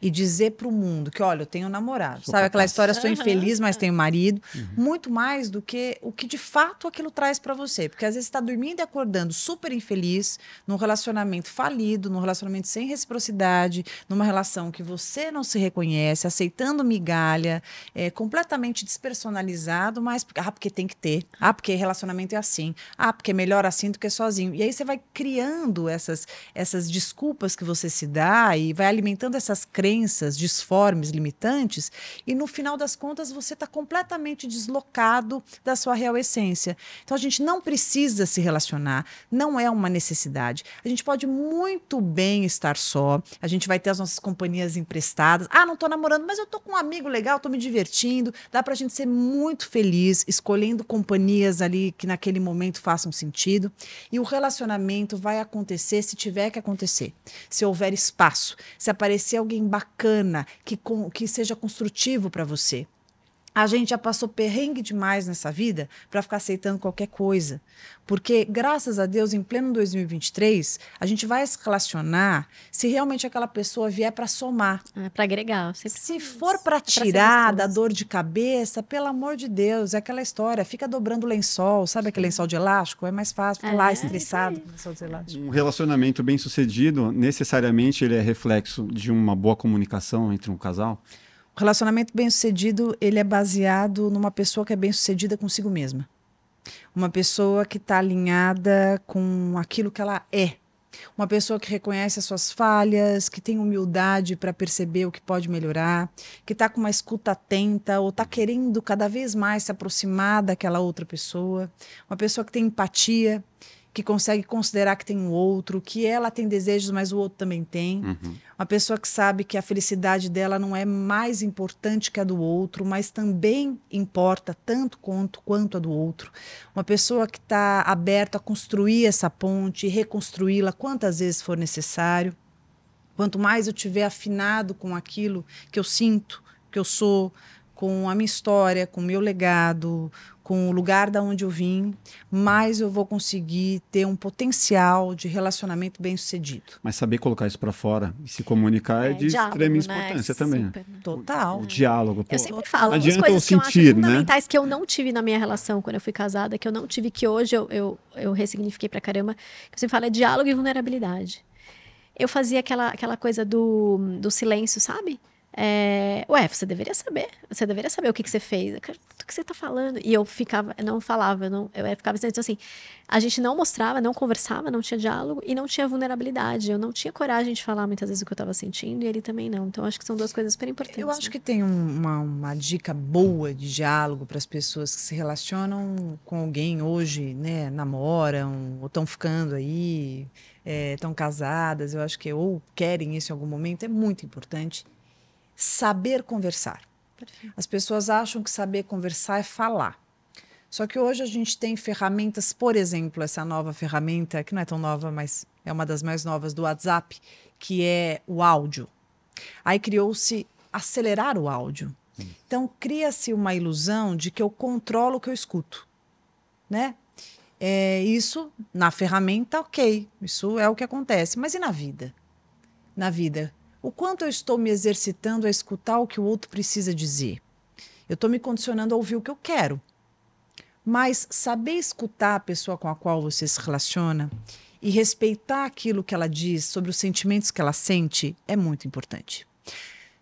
e dizer para o mundo que, olha, eu tenho um namorado. Sou Sabe aquela história, sou infeliz, mas tenho marido. Uhum. Muito mais do que o que de fato aquilo traz para você. Porque às vezes está dormindo e acordando super infeliz, num relacionamento falido, num relacionamento sem reciprocidade, numa relação que você não se reconhece, aceitando migalha, é, completamente despersonalizado, mas ah, porque tem que ter. Ah, porque relacionamento é assim. Ah, porque é melhor assim do que sozinho. E aí você vai criando essas, essas desculpas que você se dá e vai alimentando essas crenças crenças disformes, limitantes, e no final das contas você está completamente deslocado da sua real essência. Então a gente não precisa se relacionar, não é uma necessidade. A gente pode muito bem estar só, a gente vai ter as nossas companhias emprestadas. Ah, não estou namorando, mas eu estou com um amigo legal, estou me divertindo. Dá para a gente ser muito feliz escolhendo companhias ali que naquele momento façam sentido. E o relacionamento vai acontecer se tiver que acontecer, se houver espaço, se aparecer alguém bacana, que, com, que seja construtivo para você. A gente já passou perrengue demais nessa vida para ficar aceitando qualquer coisa. Porque, graças a Deus, em pleno 2023, a gente vai se relacionar se realmente aquela pessoa vier para somar. É, para agregar. Se for para é tirar da dor de cabeça, pelo amor de Deus, é aquela história. Fica dobrando lençol, sabe aquele lençol de elástico? É mais fácil ficar é, lá estressado com lençol de elástico. Um relacionamento bem sucedido, necessariamente, ele é reflexo de uma boa comunicação entre um casal? Relacionamento bem-sucedido, ele é baseado numa pessoa que é bem-sucedida consigo mesma. Uma pessoa que está alinhada com aquilo que ela é. Uma pessoa que reconhece as suas falhas, que tem humildade para perceber o que pode melhorar, que está com uma escuta atenta ou está querendo cada vez mais se aproximar daquela outra pessoa. Uma pessoa que tem empatia, que consegue considerar que tem um outro, que ela tem desejos, mas o outro também tem. Uhum. Uma pessoa que sabe que a felicidade dela não é mais importante que a do outro, mas também importa tanto quanto, quanto a do outro. Uma pessoa que está aberta a construir essa ponte e reconstruí-la quantas vezes for necessário. Quanto mais eu tiver afinado com aquilo que eu sinto, que eu sou, com a minha história, com o meu legado, com o lugar da onde eu vim, mais eu vou conseguir ter um potencial de relacionamento bem sucedido. Mas saber colocar isso para fora e se comunicar é, é de diálogo, extrema né? importância também. Super. Total. O, o diálogo. Pô, eu sempre falo as coisas que sentir, eu acho né? fundamentais né? que eu não tive na minha relação quando eu fui casada, que eu não tive, que hoje eu, eu, eu ressignifiquei pra caramba, que eu sempre falo é diálogo e vulnerabilidade. Eu fazia aquela, aquela coisa do, do silêncio, sabe? É, ué, você deveria saber. Você deveria saber o que, que você fez. O que você está falando? E eu ficava, não falava, eu, não, eu ficava dizendo assim: a gente não mostrava, não conversava, não tinha diálogo e não tinha vulnerabilidade. Eu não tinha coragem de falar muitas vezes o que eu estava sentindo e ele também não. Então, acho que são duas coisas super importantes. Eu acho né? que tem uma, uma dica boa de diálogo para as pessoas que se relacionam com alguém hoje, né? Namoram ou estão ficando aí, estão é, casadas. Eu acho que ou querem isso em algum momento. É muito importante saber conversar. Perfeito. As pessoas acham que saber conversar é falar. Só que hoje a gente tem ferramentas, por exemplo, essa nova ferramenta, que não é tão nova, mas é uma das mais novas do WhatsApp, que é o áudio. Aí criou-se acelerar o áudio. Então cria-se uma ilusão de que eu controlo o que eu escuto, né? É, isso na ferramenta, ok, isso é o que acontece. Mas e na vida? Na vida, o quanto eu estou me exercitando a escutar o que o outro precisa dizer? Eu estou me condicionando a ouvir o que eu quero. Mas saber escutar a pessoa com a qual você se relaciona e respeitar aquilo que ela diz sobre os sentimentos que ela sente é muito importante.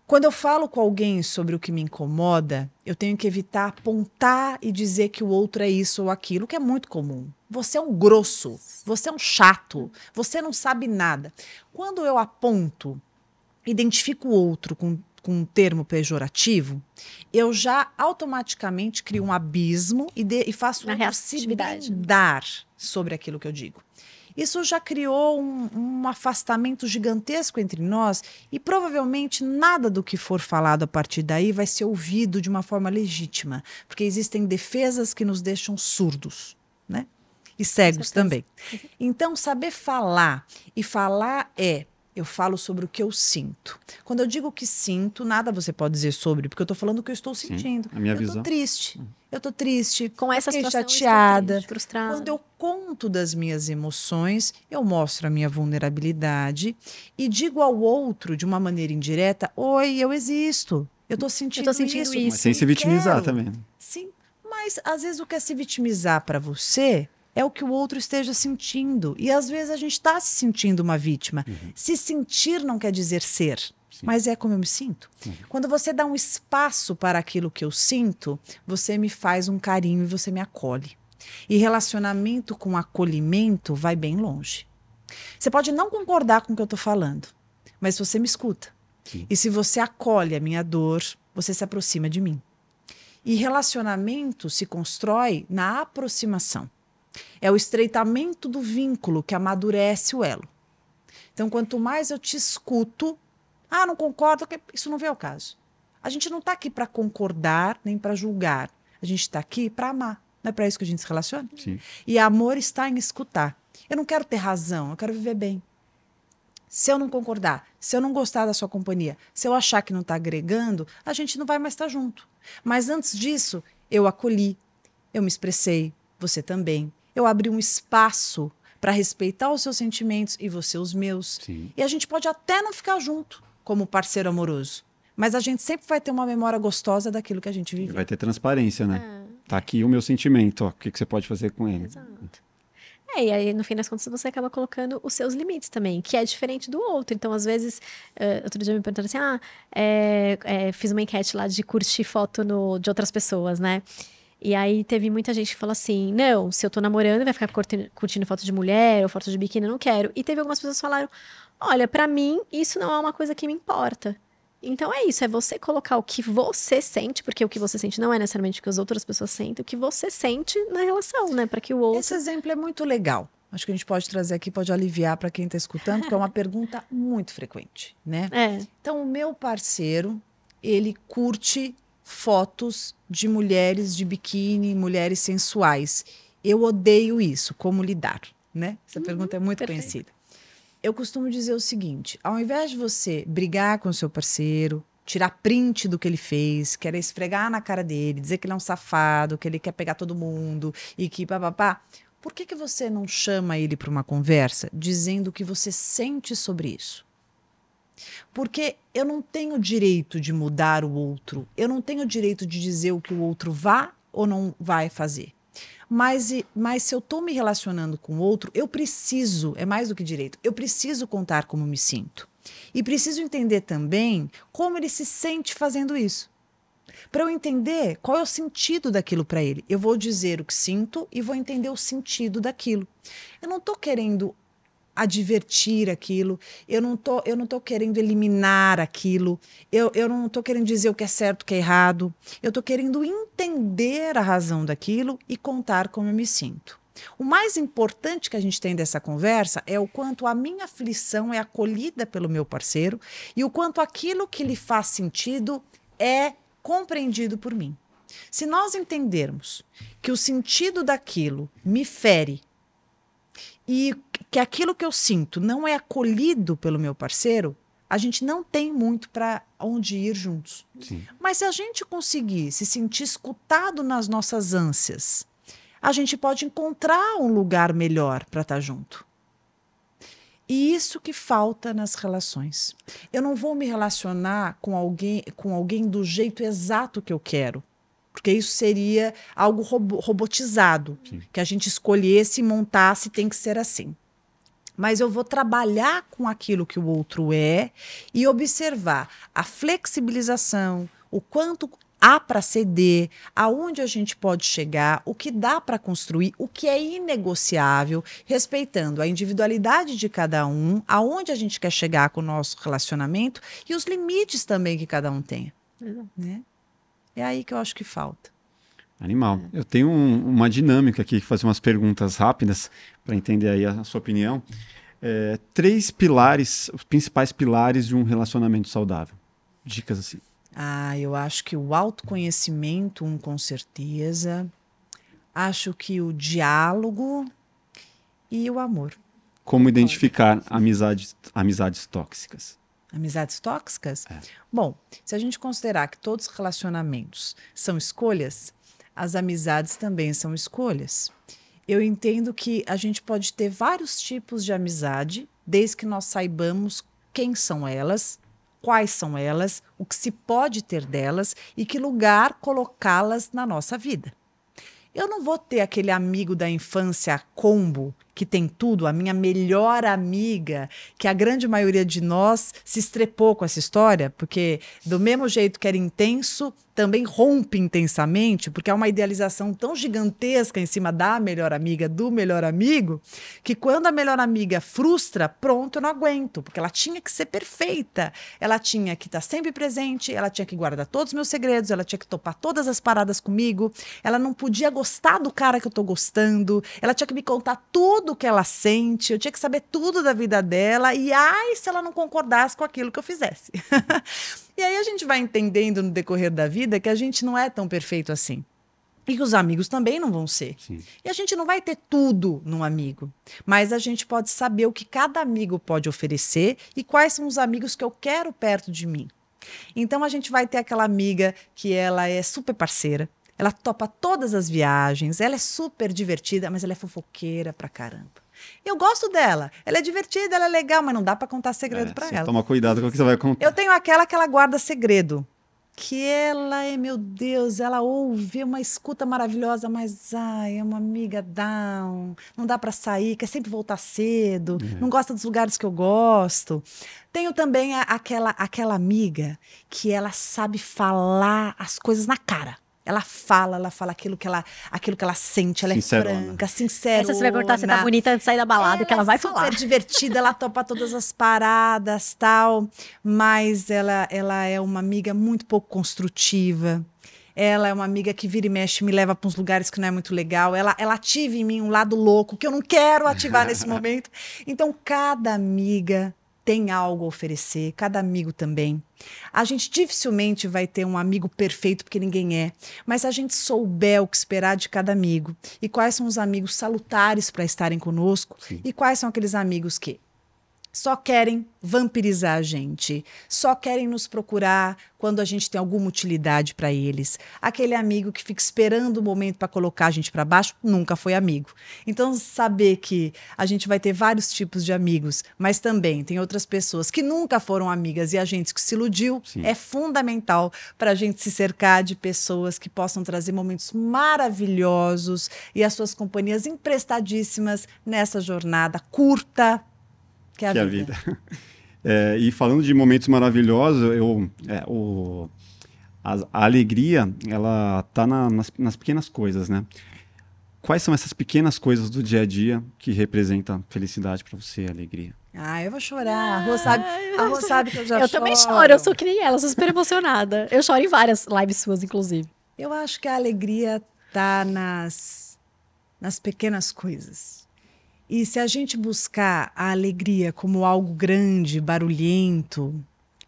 Quando eu falo com alguém sobre o que me incomoda, eu tenho que evitar apontar e dizer que o outro é isso ou aquilo, que é muito comum. Você é um grosso, você é um chato, você não sabe nada. Quando eu aponto identifico o outro com, com um termo pejorativo, eu já automaticamente crio um abismo e, de, e faço uma se blindar sobre aquilo que eu digo. Isso já criou um, um, afastamento gigantesco entre nós e provavelmente nada do que for falado a partir daí vai ser ouvido de uma forma legítima, porque existem defesas que nos deixam surdos, né? E cegos também. Então, saber falar e falar é eu falo sobre o que eu sinto. Quando eu digo que sinto, nada você pode dizer sobre, porque eu estou falando o que eu estou sentindo. Sim, a minha eu visão. Eu triste. Eu estou triste. Com essa situação, chateada. Triste, frustrada. Quando eu conto das minhas emoções, eu mostro a minha vulnerabilidade e digo ao outro de uma maneira indireta: "Oi, eu existo. Eu estou sentindo, eu tô sentindo isso. isso. Mas sem se vitimizar quero. também. Sim, mas às vezes o que é se vitimizar para você é o que o outro esteja sentindo. E às vezes a gente está se sentindo uma vítima. Uhum. Se sentir não quer dizer ser. Sim. Mas é como eu me sinto. Uhum. Quando você dá um espaço para aquilo que eu sinto, você me faz um carinho e você me acolhe. E relacionamento com acolhimento vai bem longe. Você pode não concordar com o que eu estou falando, mas você me escuta. Sim. E se você acolhe a minha dor, você se aproxima de mim. E relacionamento se constrói na aproximação. É o estreitamento do vínculo que amadurece o elo. Então, quanto mais eu te escuto, ah, não concordo, isso não vem ao caso. A gente não está aqui para concordar nem para julgar. A gente está aqui para amar. Não é para isso que a gente se relaciona? Sim. E amor está em escutar. Eu não quero ter razão, eu quero viver bem. Se eu não concordar, se eu não gostar da sua companhia, se eu achar que não está agregando, a gente não vai mais estar tá junto. Mas antes disso, eu acolhi, eu me expressei, você também eu abri um espaço para respeitar os seus sentimentos e você os meus. Sim. E a gente pode até não ficar junto como parceiro amoroso, mas a gente sempre vai ter uma memória gostosa daquilo que a gente vive. Vai ter transparência, né? É. Tá aqui o meu sentimento, ó, o que, que você pode fazer com ele. Exato. É, e aí, no fim das contas, você acaba colocando os seus limites também, que é diferente do outro. Então, às vezes, uh, outro dia me perguntaram assim: ah, é, é, fiz uma enquete lá de curtir foto no, de outras pessoas, né? E aí teve muita gente que falou assim: não, se eu tô namorando, vai ficar curtindo, curtindo foto de mulher ou foto de biquíni, eu não quero. E teve algumas pessoas que falaram: olha, para mim, isso não é uma coisa que me importa. Então é isso, é você colocar o que você sente, porque o que você sente não é necessariamente o que as outras pessoas sentem, o que você sente na relação, né? Para que o outro. Esse exemplo é muito legal, acho que a gente pode trazer aqui, pode aliviar para quem está escutando, porque é uma pergunta muito frequente, né? É. Então, o meu parceiro, ele curte fotos de mulheres de biquíni, mulheres sensuais. Eu odeio isso. Como lidar? Né? Essa uhum, pergunta é muito perfeito. conhecida. Eu costumo dizer o seguinte: ao invés de você brigar com o seu parceiro, tirar print do que ele fez, querer esfregar na cara dele, dizer que ele é um safado, que ele quer pegar todo mundo e que papapá, por que, que você não chama ele para uma conversa dizendo o que você sente sobre isso? Porque eu não tenho direito de mudar o outro, eu não tenho direito de dizer o que o outro vá ou não vai fazer. Mas, mas se eu estou me relacionando com o outro, eu preciso, é mais do que direito, eu preciso contar como me sinto. E preciso entender também como ele se sente fazendo isso. Para eu entender qual é o sentido daquilo para ele, eu vou dizer o que sinto e vou entender o sentido daquilo. Eu não estou querendo advertir aquilo, eu não tô, eu não tô querendo eliminar aquilo, eu, eu não estou querendo dizer o que é certo, o que é errado, eu estou querendo entender a razão daquilo e contar como eu me sinto. O mais importante que a gente tem dessa conversa é o quanto a minha aflição é acolhida pelo meu parceiro e o quanto aquilo que lhe faz sentido é compreendido por mim. Se nós entendermos que o sentido daquilo me fere e que aquilo que eu sinto não é acolhido pelo meu parceiro, a gente não tem muito para onde ir juntos. Sim. Mas se a gente conseguir se sentir escutado nas nossas ânsias, a gente pode encontrar um lugar melhor para estar tá junto. E isso que falta nas relações. Eu não vou me relacionar com alguém, com alguém do jeito exato que eu quero porque isso seria algo robotizado, Sim. que a gente escolhesse e montasse, tem que ser assim. Mas eu vou trabalhar com aquilo que o outro é e observar a flexibilização, o quanto há para ceder, aonde a gente pode chegar, o que dá para construir, o que é inegociável, respeitando a individualidade de cada um, aonde a gente quer chegar com o nosso relacionamento e os limites também que cada um tenha. Né? É aí que eu acho que falta. Animal. Eu tenho um, uma dinâmica aqui, fazer umas perguntas rápidas para entender aí a, a sua opinião. É, três pilares, os principais pilares de um relacionamento saudável. Dicas assim. Ah, eu acho que o autoconhecimento, um com certeza. Acho que o diálogo e o amor. Como identificar amizades, amizades tóxicas? Amizades tóxicas? É. Bom, se a gente considerar que todos os relacionamentos são escolhas, as amizades também são escolhas. Eu entendo que a gente pode ter vários tipos de amizade, desde que nós saibamos quem são elas, quais são elas, o que se pode ter delas e que lugar colocá-las na nossa vida. Eu não vou ter aquele amigo da infância combo que tem tudo, a minha melhor amiga, que a grande maioria de nós se estrepou com essa história, porque do mesmo jeito que era intenso, também rompe intensamente, porque há uma idealização tão gigantesca em cima da melhor amiga, do melhor amigo, que quando a melhor amiga frustra, pronto, eu não aguento, porque ela tinha que ser perfeita, ela tinha que estar sempre presente, ela tinha que guardar todos os meus segredos, ela tinha que topar todas as paradas comigo, ela não podia gostar do cara que eu tô gostando, ela tinha que me contar tudo que ela sente, eu tinha que saber tudo da vida dela, e ai, se ela não concordasse com aquilo que eu fizesse. E aí a gente vai entendendo no decorrer da vida que a gente não é tão perfeito assim. E que os amigos também não vão ser. Sim. E a gente não vai ter tudo num amigo. Mas a gente pode saber o que cada amigo pode oferecer e quais são os amigos que eu quero perto de mim. Então a gente vai ter aquela amiga que ela é super parceira, ela topa todas as viagens, ela é super divertida, mas ela é fofoqueira pra caramba. Eu gosto dela. Ela é divertida, ela é legal, mas não dá para contar segredo é, para ela. Toma cuidado com o que você vai contar. Eu tenho aquela que ela guarda segredo. Que ela é, meu Deus, ela ouve uma escuta maravilhosa, mas ai, é uma amiga down, não dá para sair, quer sempre voltar cedo, é. não gosta dos lugares que eu gosto. Tenho também a, aquela aquela amiga que ela sabe falar as coisas na cara. Ela fala, ela fala aquilo que ela, aquilo que ela sente, ela Sincerona. é franca, sincera. Essa você vai cortar, você tá bonita antes de sair da balada, ela que ela vai é falar. Ela é divertida, ela topa todas as paradas, tal, mas ela, ela é uma amiga muito pouco construtiva. Ela é uma amiga que vira e mexe, me leva para uns lugares que não é muito legal. Ela, ela ativa em mim um lado louco que eu não quero ativar nesse momento. Então, cada amiga tem algo a oferecer, cada amigo também. A gente dificilmente vai ter um amigo perfeito, porque ninguém é, mas a gente souber o que esperar de cada amigo e quais são os amigos salutares para estarem conosco Sim. e quais são aqueles amigos que só querem vampirizar a gente, só querem nos procurar quando a gente tem alguma utilidade para eles. Aquele amigo que fica esperando o momento para colocar a gente para baixo nunca foi amigo. Então, saber que a gente vai ter vários tipos de amigos, mas também tem outras pessoas que nunca foram amigas e a gente que se iludiu, Sim. é fundamental para a gente se cercar de pessoas que possam trazer momentos maravilhosos e as suas companhias emprestadíssimas nessa jornada curta que é a que vida. É a vida. É, e falando de momentos maravilhosos, eu, é, o, a, a, alegria, ela tá na, nas, nas, pequenas coisas, né? Quais são essas pequenas coisas do dia a dia que representam felicidade para você, alegria? Ah, eu vou chorar. A Rô sabe, a Rô sabe que eu já Eu choro. também choro, eu sou que nem ela, sou super emocionada. Eu choro em várias lives suas, inclusive. Eu acho que a alegria tá nas, nas pequenas coisas. E se a gente buscar a alegria como algo grande, barulhento,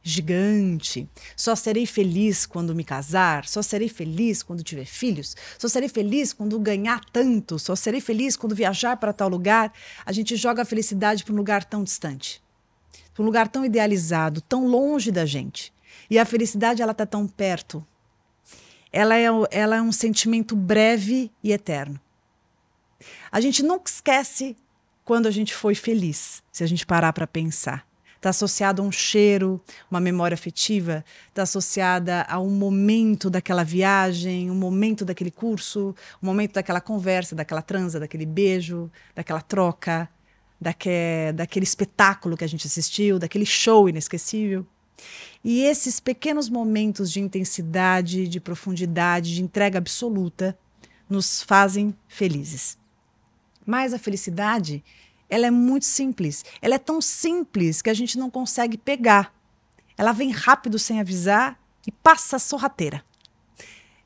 gigante, só serei feliz quando me casar, só serei feliz quando tiver filhos, só serei feliz quando ganhar tanto, só serei feliz quando viajar para tal lugar, a gente joga a felicidade para um lugar tão distante, para um lugar tão idealizado, tão longe da gente. E a felicidade ela está tão perto. Ela é, ela é um sentimento breve e eterno. A gente nunca esquece quando a gente foi feliz, se a gente parar para pensar. Está associado a um cheiro, uma memória afetiva, está associada a um momento daquela viagem, um momento daquele curso, um momento daquela conversa, daquela transa, daquele beijo, daquela troca, daque, daquele espetáculo que a gente assistiu, daquele show inesquecível. E esses pequenos momentos de intensidade, de profundidade, de entrega absoluta, nos fazem felizes. Mas a felicidade, ela é muito simples. Ela é tão simples que a gente não consegue pegar. Ela vem rápido sem avisar e passa sorrateira.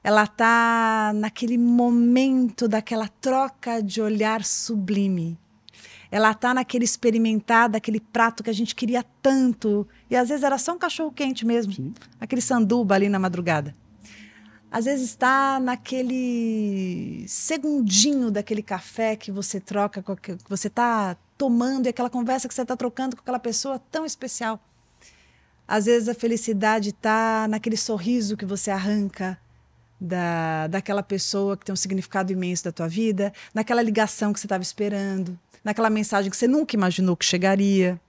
Ela está naquele momento daquela troca de olhar sublime. Ela está naquele experimentar daquele prato que a gente queria tanto. E às vezes era só um cachorro quente mesmo. Sim. Aquele sanduba ali na madrugada às vezes está naquele segundinho daquele café que você troca, que você está tomando e aquela conversa que você está trocando com aquela pessoa tão especial. Às vezes a felicidade está naquele sorriso que você arranca da, daquela pessoa que tem um significado imenso da tua vida, naquela ligação que você estava esperando, naquela mensagem que você nunca imaginou que chegaria,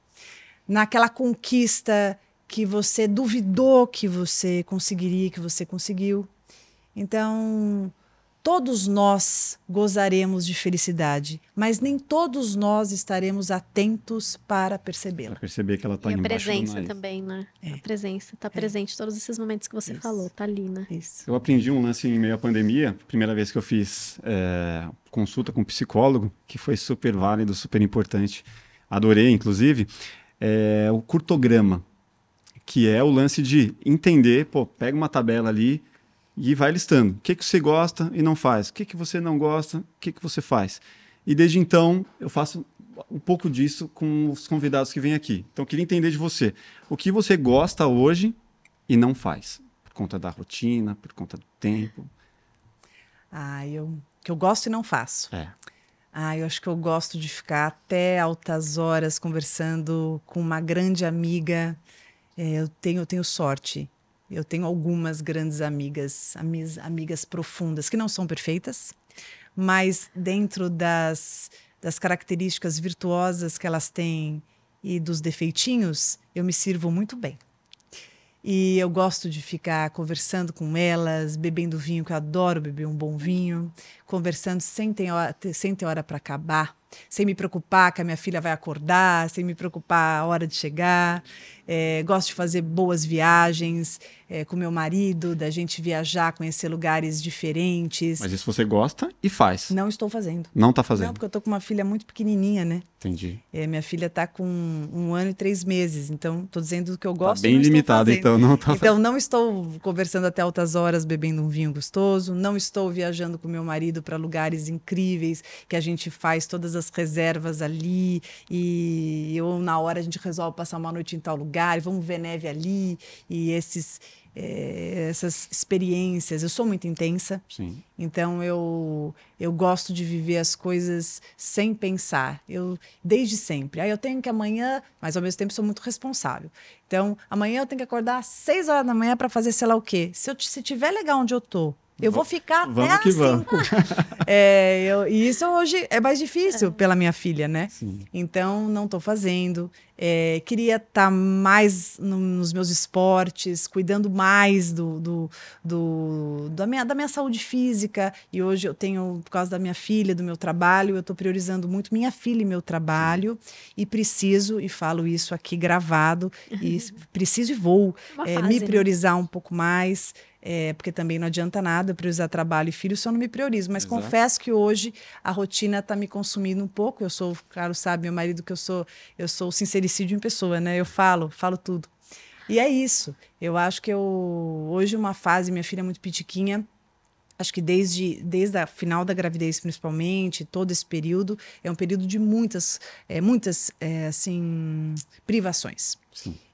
naquela conquista que você duvidou que você conseguiria, que você conseguiu. Então, todos nós gozaremos de felicidade, mas nem todos nós estaremos atentos para percebê-la. Para perceber que ela está embaixo a presença também, né? É. A presença está é. presente em todos esses momentos que você Isso. falou, tá ali, né? Isso. Eu aprendi um lance em meio à pandemia, primeira vez que eu fiz é, consulta com um psicólogo, que foi super válido, super importante. Adorei, inclusive, é, o curtograma, que é o lance de entender, pô, pega uma tabela ali, e vai listando o que, que você gosta e não faz, o que, que você não gosta, o que, que você faz. E desde então eu faço um pouco disso com os convidados que vêm aqui. Então eu queria entender de você o que você gosta hoje e não faz, por conta da rotina, por conta do tempo. Ah, eu que eu gosto e não faço. É. Ah, eu acho que eu gosto de ficar até altas horas conversando com uma grande amiga. É, eu tenho, eu tenho sorte eu tenho algumas grandes amigas, amigas profundas, que não são perfeitas, mas dentro das, das características virtuosas que elas têm e dos defeitinhos, eu me sirvo muito bem. E eu gosto de ficar conversando com elas, bebendo vinho, que eu adoro beber um bom vinho, conversando sem ter hora, sem ter hora para acabar, sem me preocupar que a minha filha vai acordar, sem me preocupar a hora de chegar. É, gosto de fazer boas viagens é, com meu marido, da gente viajar, conhecer lugares diferentes. Mas isso você gosta e faz? Não estou fazendo. Não está fazendo? Não, porque eu estou com uma filha muito pequenininha, né? Entendi. É, minha filha está com um ano e três meses, então estou dizendo que eu gosto. Tá bem limitado, então não tá Então não estou conversando até altas horas, bebendo um vinho gostoso, não estou viajando com meu marido para lugares incríveis que a gente faz todas as reservas ali e ou na hora a gente resolve passar uma noite em tal lugar lugar, vamos ver neve ali, e esses, é, essas experiências. Eu sou muito intensa, Sim. então eu, eu gosto de viver as coisas sem pensar. Eu desde sempre. Aí eu tenho que amanhã, mas ao mesmo tempo sou muito responsável. Então amanhã eu tenho que acordar às seis horas da manhã para fazer sei lá o quê. Se eu se tiver legal onde eu tô, eu vou ficar vamos até que às vamos. cinco. é, eu, e isso hoje é mais difícil pela minha filha, né? Sim. Então, não estou fazendo. É, queria estar tá mais no, nos meus esportes, cuidando mais do, do, do, da, minha, da minha saúde física. E hoje eu tenho, por causa da minha filha, do meu trabalho, eu estou priorizando muito minha filha e meu trabalho. E preciso, e falo isso aqui gravado, e preciso e vou é, fase, me né? priorizar um pouco mais. É, porque também não adianta nada priorizar trabalho e filho se eu não me priorizo. Mas Exato. confesso que hoje a rotina está me consumindo um pouco. Eu sou, claro, sabe, meu marido, que eu sou, eu sou o sincericídio em pessoa, né? Eu falo, falo tudo. E é isso. Eu acho que eu hoje uma fase, minha filha é muito pitiquinha. Acho que desde, desde a final da gravidez, principalmente, todo esse período, é um período de muitas, é, muitas é, assim, privações.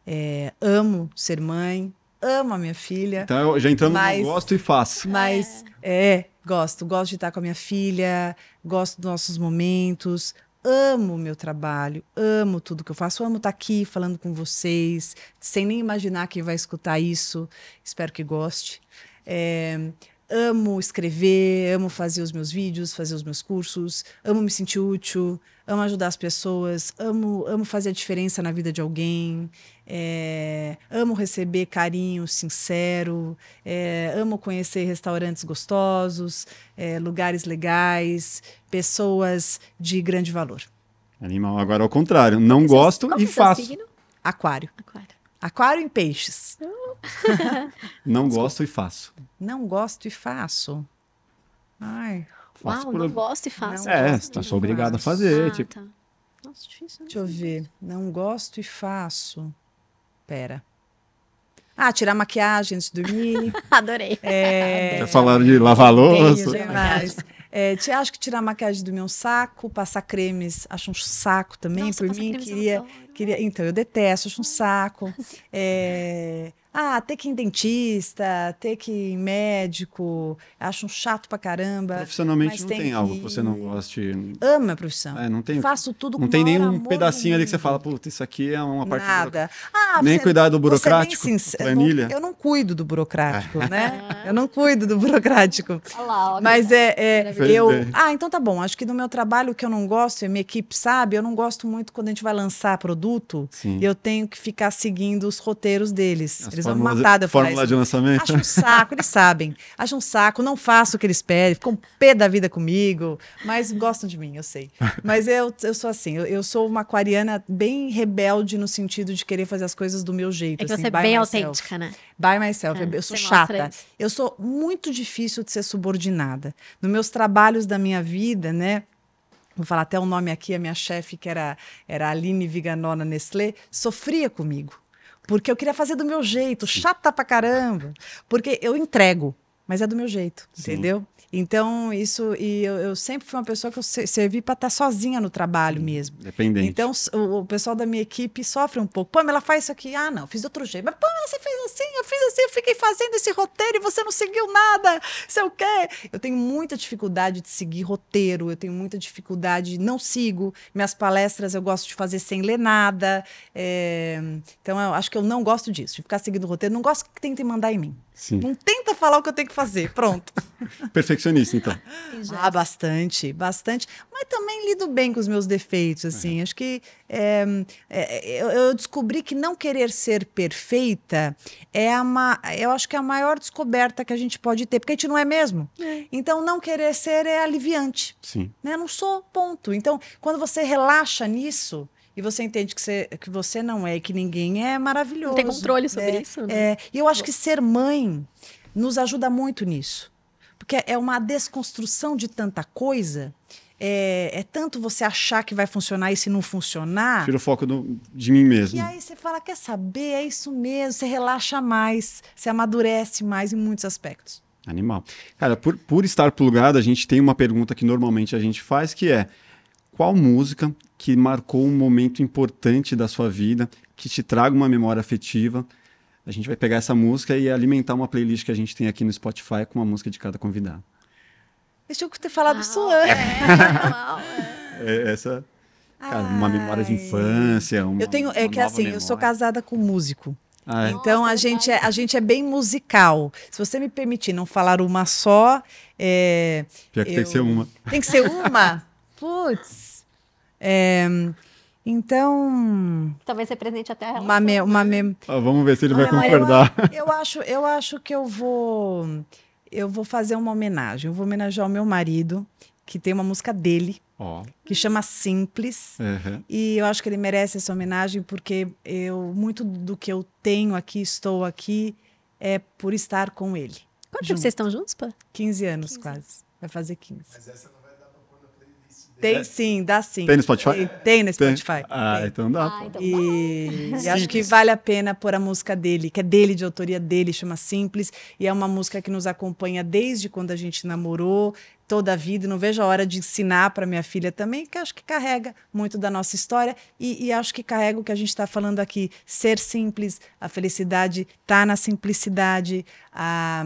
É, amo ser mãe, amo a minha filha. Então eu já entrando Mas- no gosto e faço. Mas é. gosto, gosto de estar com a minha filha, gosto dos nossos momentos, amo o meu trabalho, amo tudo que eu faço, amo estar aqui falando com vocês, sem nem imaginar quem vai escutar isso. Espero que goste. É, amo escrever, amo fazer os meus vídeos, fazer os meus cursos, amo me sentir útil, amo ajudar as pessoas, amo, amo fazer a diferença na vida de alguém, é, amo receber carinho sincero, é, amo conhecer restaurantes gostosos, é, lugares legais, pessoas de grande valor. Animal, agora ao contrário. Não gosto e é faço. signo? Aquário. Aquário. Aquário em peixes. Não gosto e faço. Não gosto e faço. Ai, Faço Uau, por- não gosto e faço. Não É, eu e sou obrigado a fazer. Ah, tipo, tá. Nossa, difícil. né? deixa eu ver. Não gosto e faço. Pera. Ah, tirar maquiagem antes de dormir. Adorei. É, já falaram de lavar a louça. Tenho, demais. É, te- acho que tirar maquiagem do meu saco, passar cremes, acho um saco também. Nossa, Por mim, queria, queria. Então, eu detesto, acho um saco. É, ah, ter que ir em dentista, ter que ir em médico, acho um chato pra caramba. Profissionalmente Mas não tem tem, algo que- que você não goste. Amo a profissão. É, não tem, Faço tudo com não tem nenhum pedacinho do ali que você fala, puta, isso aqui é uma parte. Nada. Ah, Nem você- cuidar do bem burocrático, planilha. Eu não cuido do burocrático, né? Eu não cuido do burocrático. Olha lá, ó, Mas é, é eu. Ah, então tá bom. Acho que no meu trabalho o que eu não gosto, e a minha equipe sabe, eu não gosto muito quando a gente vai lançar produto. Sim. Eu tenho que ficar seguindo os roteiros deles. As Eles vão me fórmulas- matar de Fórmula de lançamento. Acho um saco, eles sabem. Acho um saco, não faço o que eles pedem, ficam pé da vida comigo, mas gostam de mim, eu sei. Mas eu, eu sou assim, eu, eu sou uma aquariana bem rebelde no sentido de querer fazer as coisas do meu jeito. É que assim, você é bem myself. autêntica, né? By myself. É, eu sou chata. Eu sou muito difícil de ser subordinada. Nos meus trabalhos da minha vida, né? Vou falar até o nome aqui, a minha chefe, que era, era a Aline Viganó na Nestlé, sofria comigo. Porque eu queria fazer do meu jeito, chata pra caramba. Porque eu entrego, mas é do meu jeito, Sim. entendeu? Então, isso. E eu, eu sempre fui uma pessoa que eu se- servi para estar sozinha no trabalho mesmo. Dependente. Então, o, o pessoal da minha equipe sofre um pouco. Pô, mas ela faz isso aqui. Ah, não, fiz de outro jeito. Mas, pô, mas você fez assim, eu fiz assim, eu fiquei fazendo esse roteiro e você não seguiu nada. Sei o quê. Eu tenho muita dificuldade de seguir roteiro, eu tenho muita dificuldade, não sigo. Minhas palestras eu gosto de fazer sem ler nada. É, Então, eu acho que eu não gosto disso, de ficar seguindo roteiro. Não gosto que tentem mandar em mim. Sim. Não tenta falar o que eu tenho que fazer. Pronto. Perfeccionista, então. Ah, bastante, bastante. Mas também lido bem com os meus defeitos, assim. Acho que é, é, eu, eu descobri que não querer ser perfeita é a ma... eu acho que é a maior descoberta que a gente pode ter, porque a gente não é mesmo. É. Então, não querer ser é aliviante. Sim. Né? Não sou, ponto. Então, quando você relaxa nisso, e você entende que você, que você não é e que ninguém é maravilhoso. Não tem controle sobre é, isso. Né? É, e eu acho que ser mãe nos ajuda muito nisso. Porque é uma desconstrução de tanta coisa. É, é, tanto você achar que vai funcionar e se não funcionar. Tira o foco do, de mim mesmo. E aí você fala: quer saber? É isso mesmo. Você relaxa mais, você amadurece mais em muitos aspectos. Animal. Cara, por, por estar plugado, a gente tem uma pergunta que normalmente a gente faz que é: qual música que marcou um momento importante da sua vida, que te traga uma memória afetiva? A gente vai pegar essa música e alimentar uma playlist que a gente tem aqui no Spotify com uma música de cada convidado. Deixa eu ter falado ah, isso antes. É, é, essa, cara, uma memória de infância. Uma, eu tenho, é que assim, memória. eu sou casada com um músico. Ah, é? Então Nossa, a gente, é, a gente é bem musical. Se você me permitir não falar uma só. É, Pior que eu... tem que ser uma. Tem que ser uma? Putz. É, então. Talvez represente até a Uma me, uma me... Ah, vamos ver se ele vai concordar. Eu, eu, acho, eu acho que eu vou eu vou fazer uma homenagem. Eu vou homenagear o meu marido, que tem uma música dele, oh. que chama Simples. Uhum. E eu acho que ele merece essa homenagem porque eu muito do que eu tenho aqui, estou aqui, é por estar com ele. Quanto tempo vocês estão juntos, pá? 15 anos 15 quase. Vai fazer 15. Mas essa não tem é. sim, dá sim. Tem no Spotify? Tem, tem no Spotify. Tem. Ah, tem. então dá. Ah, então e, e acho que vale a pena pôr a música dele, que é dele, de autoria dele, chama Simples. E é uma música que nos acompanha desde quando a gente namorou, toda a vida. E não vejo a hora de ensinar para minha filha também, que acho que carrega muito da nossa história. E, e acho que carrega o que a gente está falando aqui: ser simples, a felicidade está na simplicidade. A,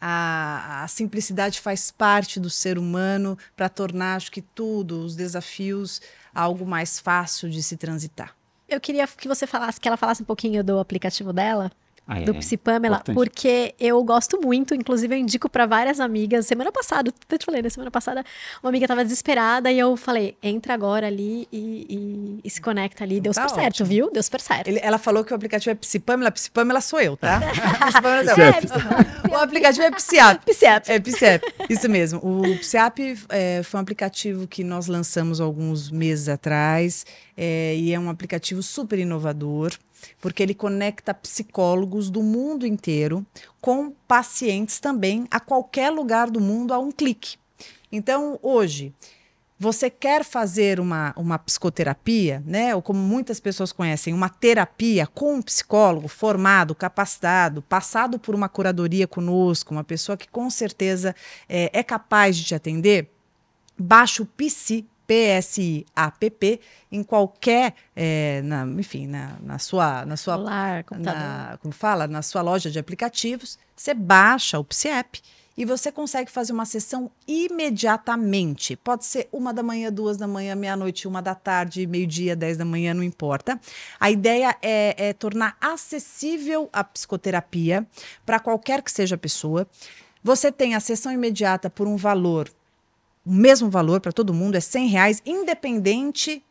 a, a, simplicidade faz parte do ser humano para tornar, acho que tudo, os desafios, algo mais fácil de se transitar. Eu queria que você falasse, que ela falasse um pouquinho do aplicativo dela. Ah, é, do Psi Pamela, porque eu gosto muito, inclusive eu indico para várias amigas. Semana passada, até te falei, né? Semana passada, uma amiga tava desesperada e eu falei: entra agora ali e, e, e se conecta ali. Deu tá super ótimo. certo, viu? Deu super certo. Ele, ela falou que o aplicativo é Psi Pamela, Psi Pamela sou eu, tá? é, o aplicativo é Psiap. Psiap. É Psiap, isso mesmo. O Psiap é, foi um aplicativo que nós lançamos alguns meses atrás é, e é um aplicativo super inovador porque ele conecta psicólogos do mundo inteiro com pacientes também a qualquer lugar do mundo a um clique. Então, hoje, você quer fazer uma, uma psicoterapia, né? Ou como muitas pessoas conhecem, uma terapia com um psicólogo formado, capacitado, passado por uma curadoria conosco, uma pessoa que com certeza é, é capaz de te atender, baixa o PC PSIAPP em qualquer, é, na, enfim, na, na sua, na sua, Celular, na, como fala, na sua loja de aplicativos, você baixa o PSIAP e você consegue fazer uma sessão imediatamente. Pode ser uma da manhã, duas da manhã, meia-noite, uma da tarde, meio-dia, dez da manhã, não importa. A ideia é, é tornar acessível a psicoterapia para qualquer que seja a pessoa. Você tem a sessão imediata por um valor o mesmo valor para todo mundo, é 100 reais, independente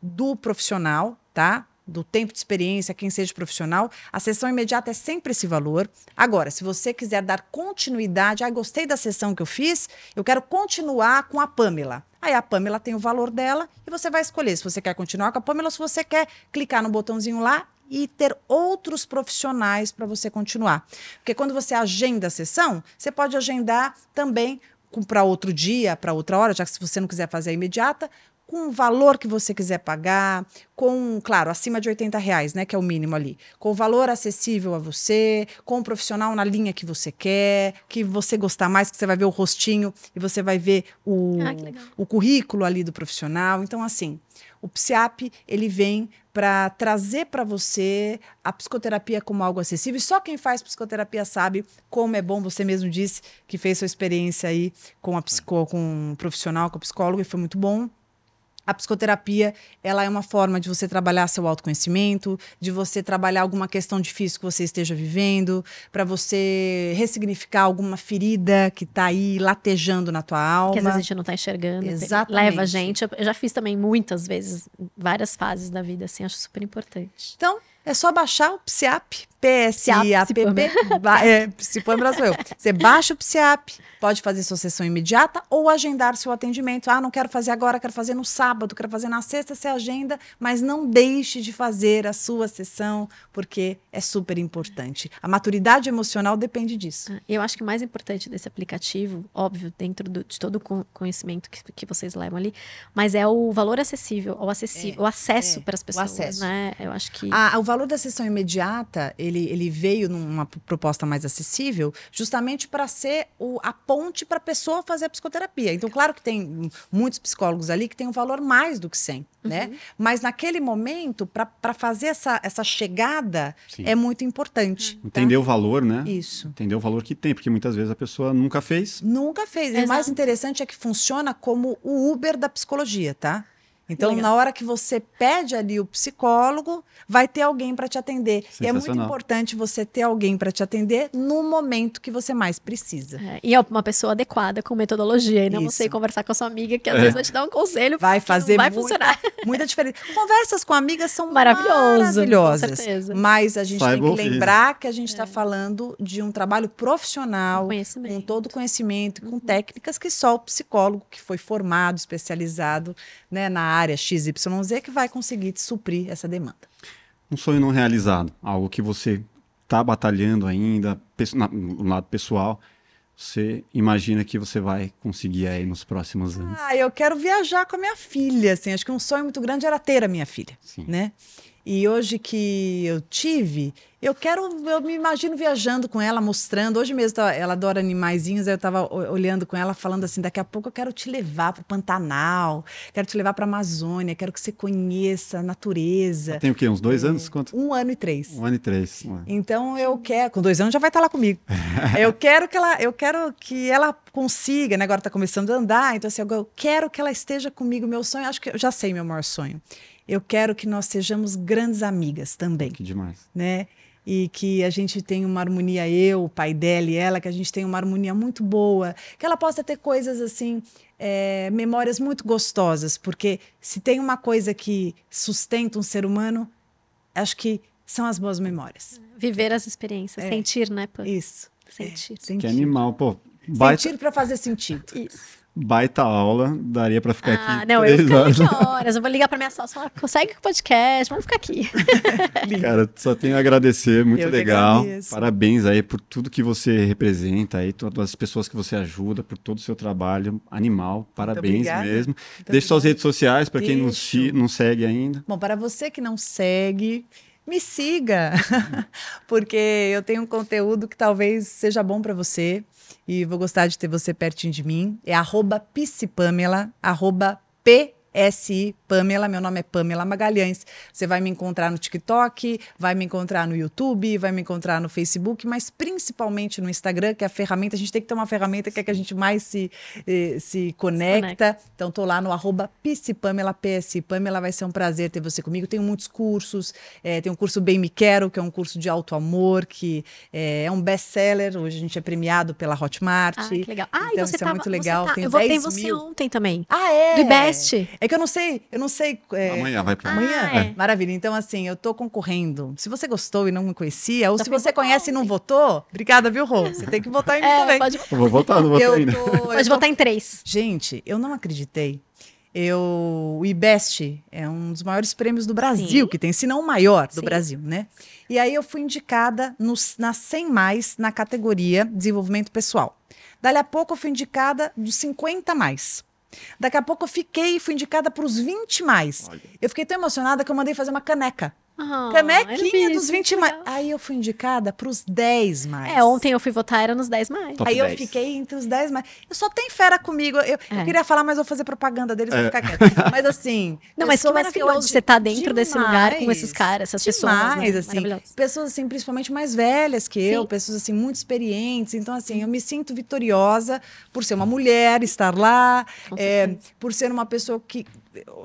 do profissional, tá? Do tempo de experiência, quem seja profissional. A sessão imediata é sempre esse valor. Agora, se você quiser dar continuidade, ah, gostei da sessão que eu fiz, eu quero continuar com a Pamela. Aí a Pamela tem o valor dela e você vai escolher se você quer continuar com a Pamela ou se você quer clicar no botãozinho lá e ter outros profissionais para você continuar. Porque quando você agenda a sessão, você pode agendar também para outro dia, para outra hora, já que se você não quiser fazer a imediata, com o valor que você quiser pagar, com, claro, acima de 80 reais, né, que é o mínimo ali, com o valor acessível a você, com o profissional na linha que você quer, que você gostar mais, que você vai ver o rostinho e você vai ver o, ah, o currículo ali do profissional. Então, assim, o PSIAP, ele vem para trazer para você a psicoterapia como algo acessível. E só quem faz psicoterapia sabe como é bom. Você mesmo disse que fez sua experiência aí com, a psico, com um profissional, com o psicólogo, e foi muito bom. A psicoterapia, ela é uma forma de você trabalhar seu autoconhecimento, de você trabalhar alguma questão difícil que você esteja vivendo, para você ressignificar alguma ferida que está aí latejando na tua alma. Que às vezes a gente não está enxergando. Exatamente. Leva a gente. Eu já fiz também muitas vezes, várias fases da vida, assim, acho super importante. Então, é só baixar o PSIAP, PSIAPP. É, Psipâmela sou eu. Você baixa o PSIAP, pode fazer sua sessão imediata ou agendar seu atendimento. Ah, não quero fazer agora, quero fazer no sábado, quero fazer na sexta, você agenda, mas não deixe de fazer a sua sessão, porque é super importante. A maturidade emocional depende disso. Ah, eu acho que o mais importante desse aplicativo, óbvio, dentro do, de todo o conhecimento que, que vocês levam ali, mas é o valor acessível, o acessível, é, o acesso é, para as pessoas. O acesso. Né? Eu acho que. Ah, o valor da sessão imediata, ele, ele veio numa proposta mais acessível, justamente para ser o, a ponte para a pessoa fazer a psicoterapia. Então, claro que tem muitos psicólogos ali que tem um valor mais do que 100, né? uhum. né? Mas naquele momento, para fazer essa, essa chegada, Sim. é muito importante. Uhum. Tá? Entender o valor, né? Isso. Entender o valor que tem, porque muitas vezes a pessoa nunca fez. Nunca fez. Exato. E o mais interessante é que funciona como o Uber da psicologia, tá? Então, Legal. na hora que você pede ali o psicólogo, vai ter alguém para te atender. E é muito importante você ter alguém para te atender no momento que você mais precisa. É, e é uma pessoa adequada com metodologia. E não Isso. você conversar com a sua amiga, que às é. vezes vai te dar um conselho. Vai fazer vai muita, funcionar. muita diferença. Conversas com amigas são Maravilhoso, maravilhosas. Com certeza. Mas a gente Saiba tem que lembrar que a gente está é. falando de um trabalho profissional, com todo o conhecimento, com uhum. técnicas que só o psicólogo que foi formado, especializado né, na área área XYZ que vai conseguir te suprir essa demanda. Um sonho não realizado, algo que você está batalhando ainda, no lado pessoal, você imagina que você vai conseguir aí nos próximos anos? Ah, eu quero viajar com a minha filha, assim, acho que um sonho muito grande era ter a minha filha, Sim. né? E hoje que eu tive, eu quero, eu me imagino viajando com ela, mostrando. Hoje mesmo ela adora animaizinhos, aí eu estava olhando com ela, falando assim: daqui a pouco eu quero te levar para o Pantanal, quero te levar para a Amazônia, quero que você conheça a natureza. Tem o quê? Uns dois é, anos? Quanto? Um ano e três. Um ano e três. Então eu quero, com dois anos já vai estar tá lá comigo. eu quero que ela, eu quero que ela consiga, né? Agora está começando a andar, então assim, eu quero que ela esteja comigo. Meu sonho, acho que eu já sei meu maior sonho eu quero que nós sejamos grandes amigas também. Que demais. Né? E que a gente tenha uma harmonia, eu, o pai dela e ela, que a gente tenha uma harmonia muito boa, que ela possa ter coisas assim, é, memórias muito gostosas, porque se tem uma coisa que sustenta um ser humano, acho que são as boas memórias. Viver as experiências, é. sentir, né, Pô? Isso. Sentir. É, sentir. Que animal, pô. Baita... Sentir para fazer sentido. Isso baita aula, daria para ficar ah, aqui. Não, eu vou ficar aqui horas. Eu vou ligar para minha sócia falar, consegue o podcast, vamos ficar aqui. Cara, só tenho a agradecer, muito eu legal. Parabéns aí por tudo que você representa aí, todas as pessoas que você ajuda, por todo o seu trabalho animal. Parabéns mesmo. Muito Deixe suas redes sociais para quem não, não segue ainda. Bom, para você que não segue, me siga, porque eu tenho um conteúdo que talvez seja bom para você e vou gostar de ter você pertinho de mim. É arroba psipamela, arroba P SI Pamela, meu nome é Pamela Magalhães. Você vai me encontrar no TikTok, vai me encontrar no YouTube, vai me encontrar no Facebook, mas principalmente no Instagram, que é a ferramenta. A gente tem que ter uma ferramenta que é que a gente mais se, eh, se, conecta. se conecta. Então, tô lá no arroba Pamela, PSI Pamela. Vai ser um prazer ter você comigo. Tenho muitos cursos. É, tem um curso Bem Me Quero, que é um curso de alto amor, que é, é um best-seller. Hoje a gente é premiado pela Hotmart. Ah, que legal. Ah, então, você isso é muito legal. Tá, eu votei você mil. ontem também. Ah, é? Do Best. É que eu não sei, eu não sei. É... Amanhã vai para amanhã. Ah, é. Maravilha. Então, assim, eu tô concorrendo. Se você gostou e não me conhecia, ou tá se você conhece e não votou, obrigada, viu, Rô? Você tem que votar em mim é, também. Pode... Eu vou votar, não votei eu ainda. Tô, pode tô... votar em três. Gente, eu não acreditei. Eu, o IBEST é um dos maiores prêmios do Brasil Sim. que tem, se não o maior do Sim. Brasil, né? E aí eu fui indicada nos, na 100 mais na categoria desenvolvimento pessoal. Dali a pouco eu fui indicada dos 50 mais. Daqui a pouco eu fiquei e fui indicada para os 20 mais. Olha. Eu fiquei tão emocionada que eu mandei fazer uma caneca. Oh, Canequinha dos 20 mais. Aí eu fui indicada para os 10 mais. É, ontem eu fui votar, era nos 10 mais. Top Aí 10. eu fiquei entre os 10 mais. Eu só tenho fera comigo. Eu, é. eu queria falar, mas vou fazer propaganda deles, é. vou ficar quieta. Mas assim. Não, mas que maravilhoso você tá dentro demais, desse lugar com esses caras, essas demais, pessoas. Né? assim. Pessoas, assim, principalmente mais velhas que Sim. eu, pessoas, assim, muito experientes. Então, assim, eu me sinto vitoriosa por ser uma mulher, estar lá, é, por ser uma pessoa que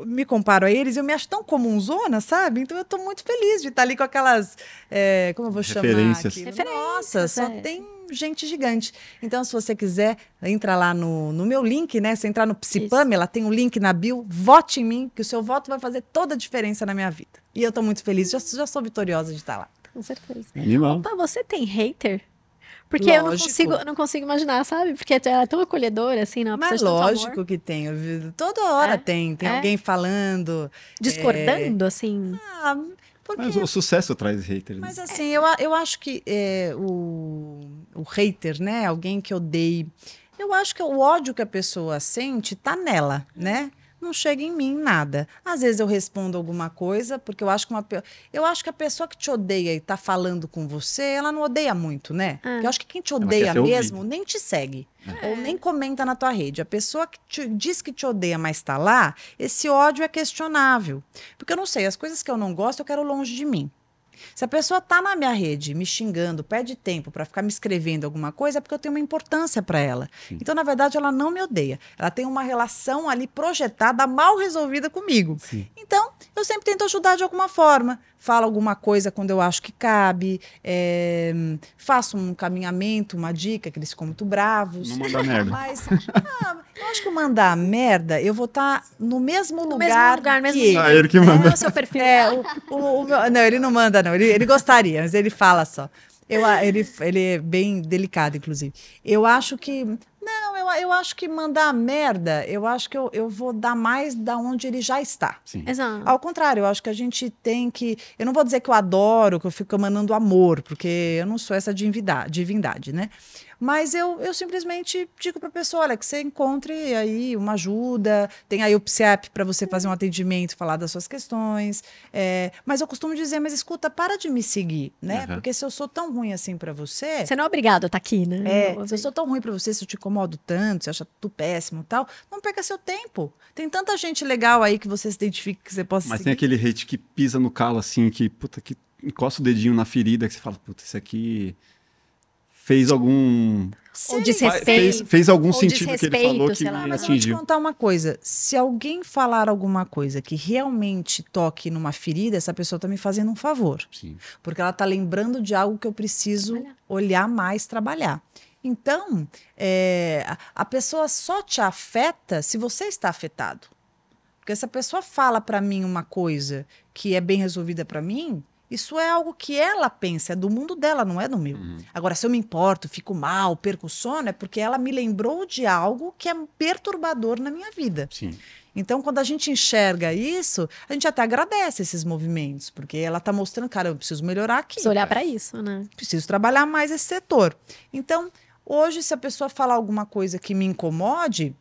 me comparo a eles, eu me acho tão comunzona, sabe? Então eu tô muito feliz de estar ali com aquelas, é, como eu vou chamar Referências. aqui? Nossa, só é. tem gente gigante. Então, se você quiser, entra lá no, no meu link, né? Se entrar no Psipamela, tem um link na bio, vote em mim, que o seu voto vai fazer toda a diferença na minha vida. E eu tô muito feliz, já, já sou vitoriosa de estar lá. Com certeza. Animal. Opa, você tem hater? Porque eu não Lógico. consigo, não consigo imaginar, sabe? Porque ela é tão acolhedora, assim, não Mas de tanto lógico amor. que tem. Toda hora É? tem. Tem É? alguém falando. Discordando, assim. Ah, porque Mas o sucesso traz haters. né? Mas assim, eu, eu acho que é, o, o hater, né? Alguém que odeie. Eu acho que o ódio que a pessoa sente tá nela, né? Não chega em mim nada. Às vezes eu respondo alguma coisa, porque eu acho que uma eu acho que a pessoa que te odeia e tá falando com você, ela não odeia muito, né? Porque eu acho que quem te odeia mesmo ouvida. nem te segue. É. Ou nem comenta na tua rede. A pessoa que te- diz que te odeia, mas tá lá, esse ódio é questionável. Porque eu não sei, as coisas que eu não gosto, eu quero longe de mim. Se a pessoa tá na minha rede me xingando, pede tempo para ficar me escrevendo alguma coisa, é porque eu tenho uma importância para ela. Então, na verdade, ela não me odeia. Ela tem uma relação ali projetada, mal resolvida comigo. Sim. Então, eu sempre tento ajudar de alguma forma. Falo alguma coisa quando eu acho que cabe, é, faço um caminhamento, uma dica, que eles ficam muito bravos. Não manda merda. Mas ah, eu acho que mandar merda, eu vou estar no mesmo No lugar, mesmo lugar, mesmo que ele. Ah, ele que Qual manda. é o seu perfil? É, o, o- o meu- não, ele não manda, não. Ele, ele gostaria, mas ele fala só. Eu, ele, ele é bem delicado, inclusive. Eu acho que. Eu, eu acho que mandar merda, eu acho que eu, eu vou dar mais da onde ele já está. Sim. Exato. Ao contrário, eu acho que a gente tem que. Eu não vou dizer que eu adoro, que eu fico emanando amor, porque eu não sou essa divindade, divindade né? Mas eu, eu simplesmente digo para a pessoa: olha, que você encontre aí uma ajuda, tem aí o PSEP para você fazer um atendimento, falar das suas questões. é, mas eu costumo dizer: mas escuta, para de me seguir, né? Aham. Porque se eu sou tão ruim assim para você. Você não é obrigado a estar aqui, né? É, se eu sou tão ruim pra você, se eu te incomodo tanto, se acha tudo péssimo e tal, não perca seu tempo. Tem tanta gente legal aí que você se identifica que você possa Mas seguir. tem aquele hate que pisa no calo, assim, que, puta, que encosta o dedinho na ferida, que você fala, puta, isso aqui fez algum. Ou desrespeito. Fez, fez algum sentido que ele desrespeito, falou que sei lá. me Mas eu vou te contar uma coisa. Se alguém falar alguma coisa que realmente toque numa ferida, essa pessoa tá me fazendo um favor. Sim. Porque ela tá lembrando de algo que eu preciso Olha. olhar mais, trabalhar. Então, é, a- a pessoa só te afeta se você está afetado. Porque se a pessoa fala para mim uma coisa que é bem resolvida para mim, isso é algo que ela pensa, é do mundo dela, não é do meu. Uhum. Agora, se eu me importo, fico mal, perco o sono, é porque ela me lembrou de algo que é perturbador na minha vida. Sim. Então, quando a gente enxerga isso, a gente até agradece esses movimentos, porque ela está mostrando, cara, eu preciso melhorar aqui Precisa olhar pra isso, né? preciso trabalhar mais esse setor. Então, hoje, se a pessoa falar alguma coisa que me incomode,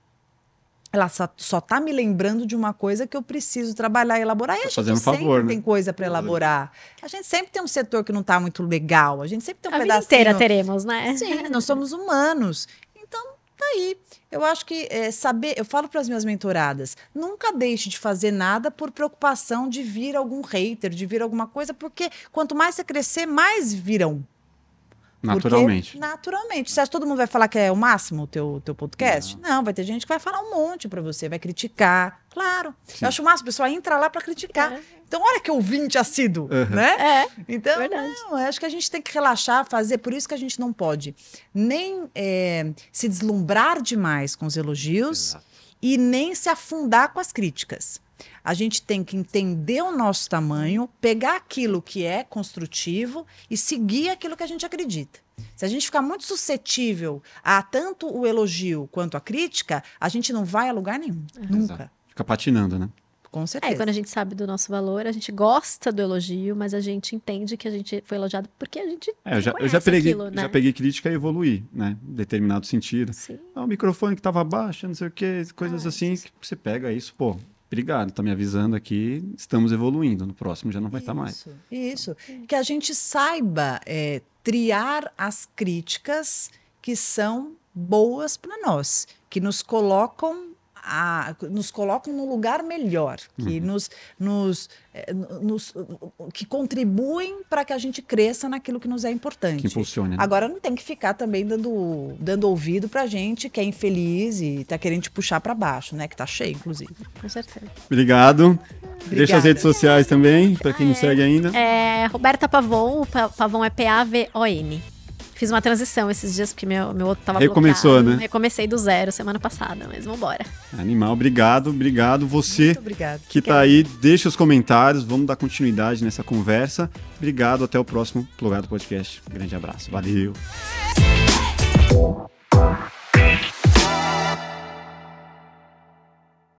ela só está me lembrando de uma coisa que eu preciso trabalhar e elaborar. E Tá a gente fazendo sempre favor, né? tem coisa para elaborar. A gente sempre tem um setor que não está muito legal. A gente sempre tem um a vida pedacinho. inteira teremos, né? Sim, nós somos humanos. Então, tá aí. Eu acho que é, saber, eu falo para as minhas mentoradas, nunca deixe de fazer nada por preocupação de vir algum hater, de vir alguma coisa, porque quanto mais você crescer, mais virão. Porque- Naturalmente. naturalmente. Você acha que todo mundo vai falar que é o máximo o teu, teu podcast? Não. vai ter gente que vai falar um monte para você, vai criticar. Claro. Sim. Eu acho o máximo, a pessoa entra lá para criticar. É. Então, olha que ouvinte assíduo, Uhum. né? É, Então, Verdade. não, eu acho que a gente tem que relaxar, fazer. Por isso que a gente não pode nem é, se deslumbrar demais com os elogios Exato. e nem se afundar com as críticas. A gente tem que entender o nosso tamanho, pegar aquilo que é construtivo e seguir aquilo que a gente acredita. Se a gente ficar muito suscetível a tanto o elogio quanto a crítica, a gente não vai a lugar nenhum. Nunca. Exato. Fica patinando, né? Com É, certeza. e quando a gente sabe do nosso valor, a gente gosta do elogio, mas a gente entende que a gente foi elogiado porque a gente É, eu já, eu já, peguei, aquilo, né? já peguei crítica e evoluí, né? Em determinado sentido. Sim. Ah, o microfone que tava baixo, não sei o que, coisas Ah, assim, que você pega isso, pô, obrigado, tá me avisando aqui, estamos evoluindo, no próximo já não vai estar mais. Isso. Que a gente saiba é, triar as críticas que são boas para nós, que nos colocam a, nos colocam num lugar melhor, que Uhum. nos, nos, eh, nos- que contribuem para que a gente cresça naquilo que nos é importante. Que impulsione, né? Agora não tem que ficar também dando, dando ouvido pra gente que é infeliz e tá querendo te puxar para baixo, né? Que tá cheio, inclusive. Com certeza. Obrigado. Deixa as Obrigada. redes sociais também, para quem Ah, não é. segue ainda. É, Roberta Pavon, o Pa- Pavon é P-A-V-O-N. Fiz uma transição esses dias, porque meu, meu outro tava Recomeçou, bloqueado. né? Recomecei do zero semana passada, mas vambora. Animal, obrigado, obrigado. Você Muito obrigada. que tá aí, deixa os comentários, vamos dar continuidade nessa conversa. Obrigado, até o próximo Plugado Podcast. Grande abraço, valeu.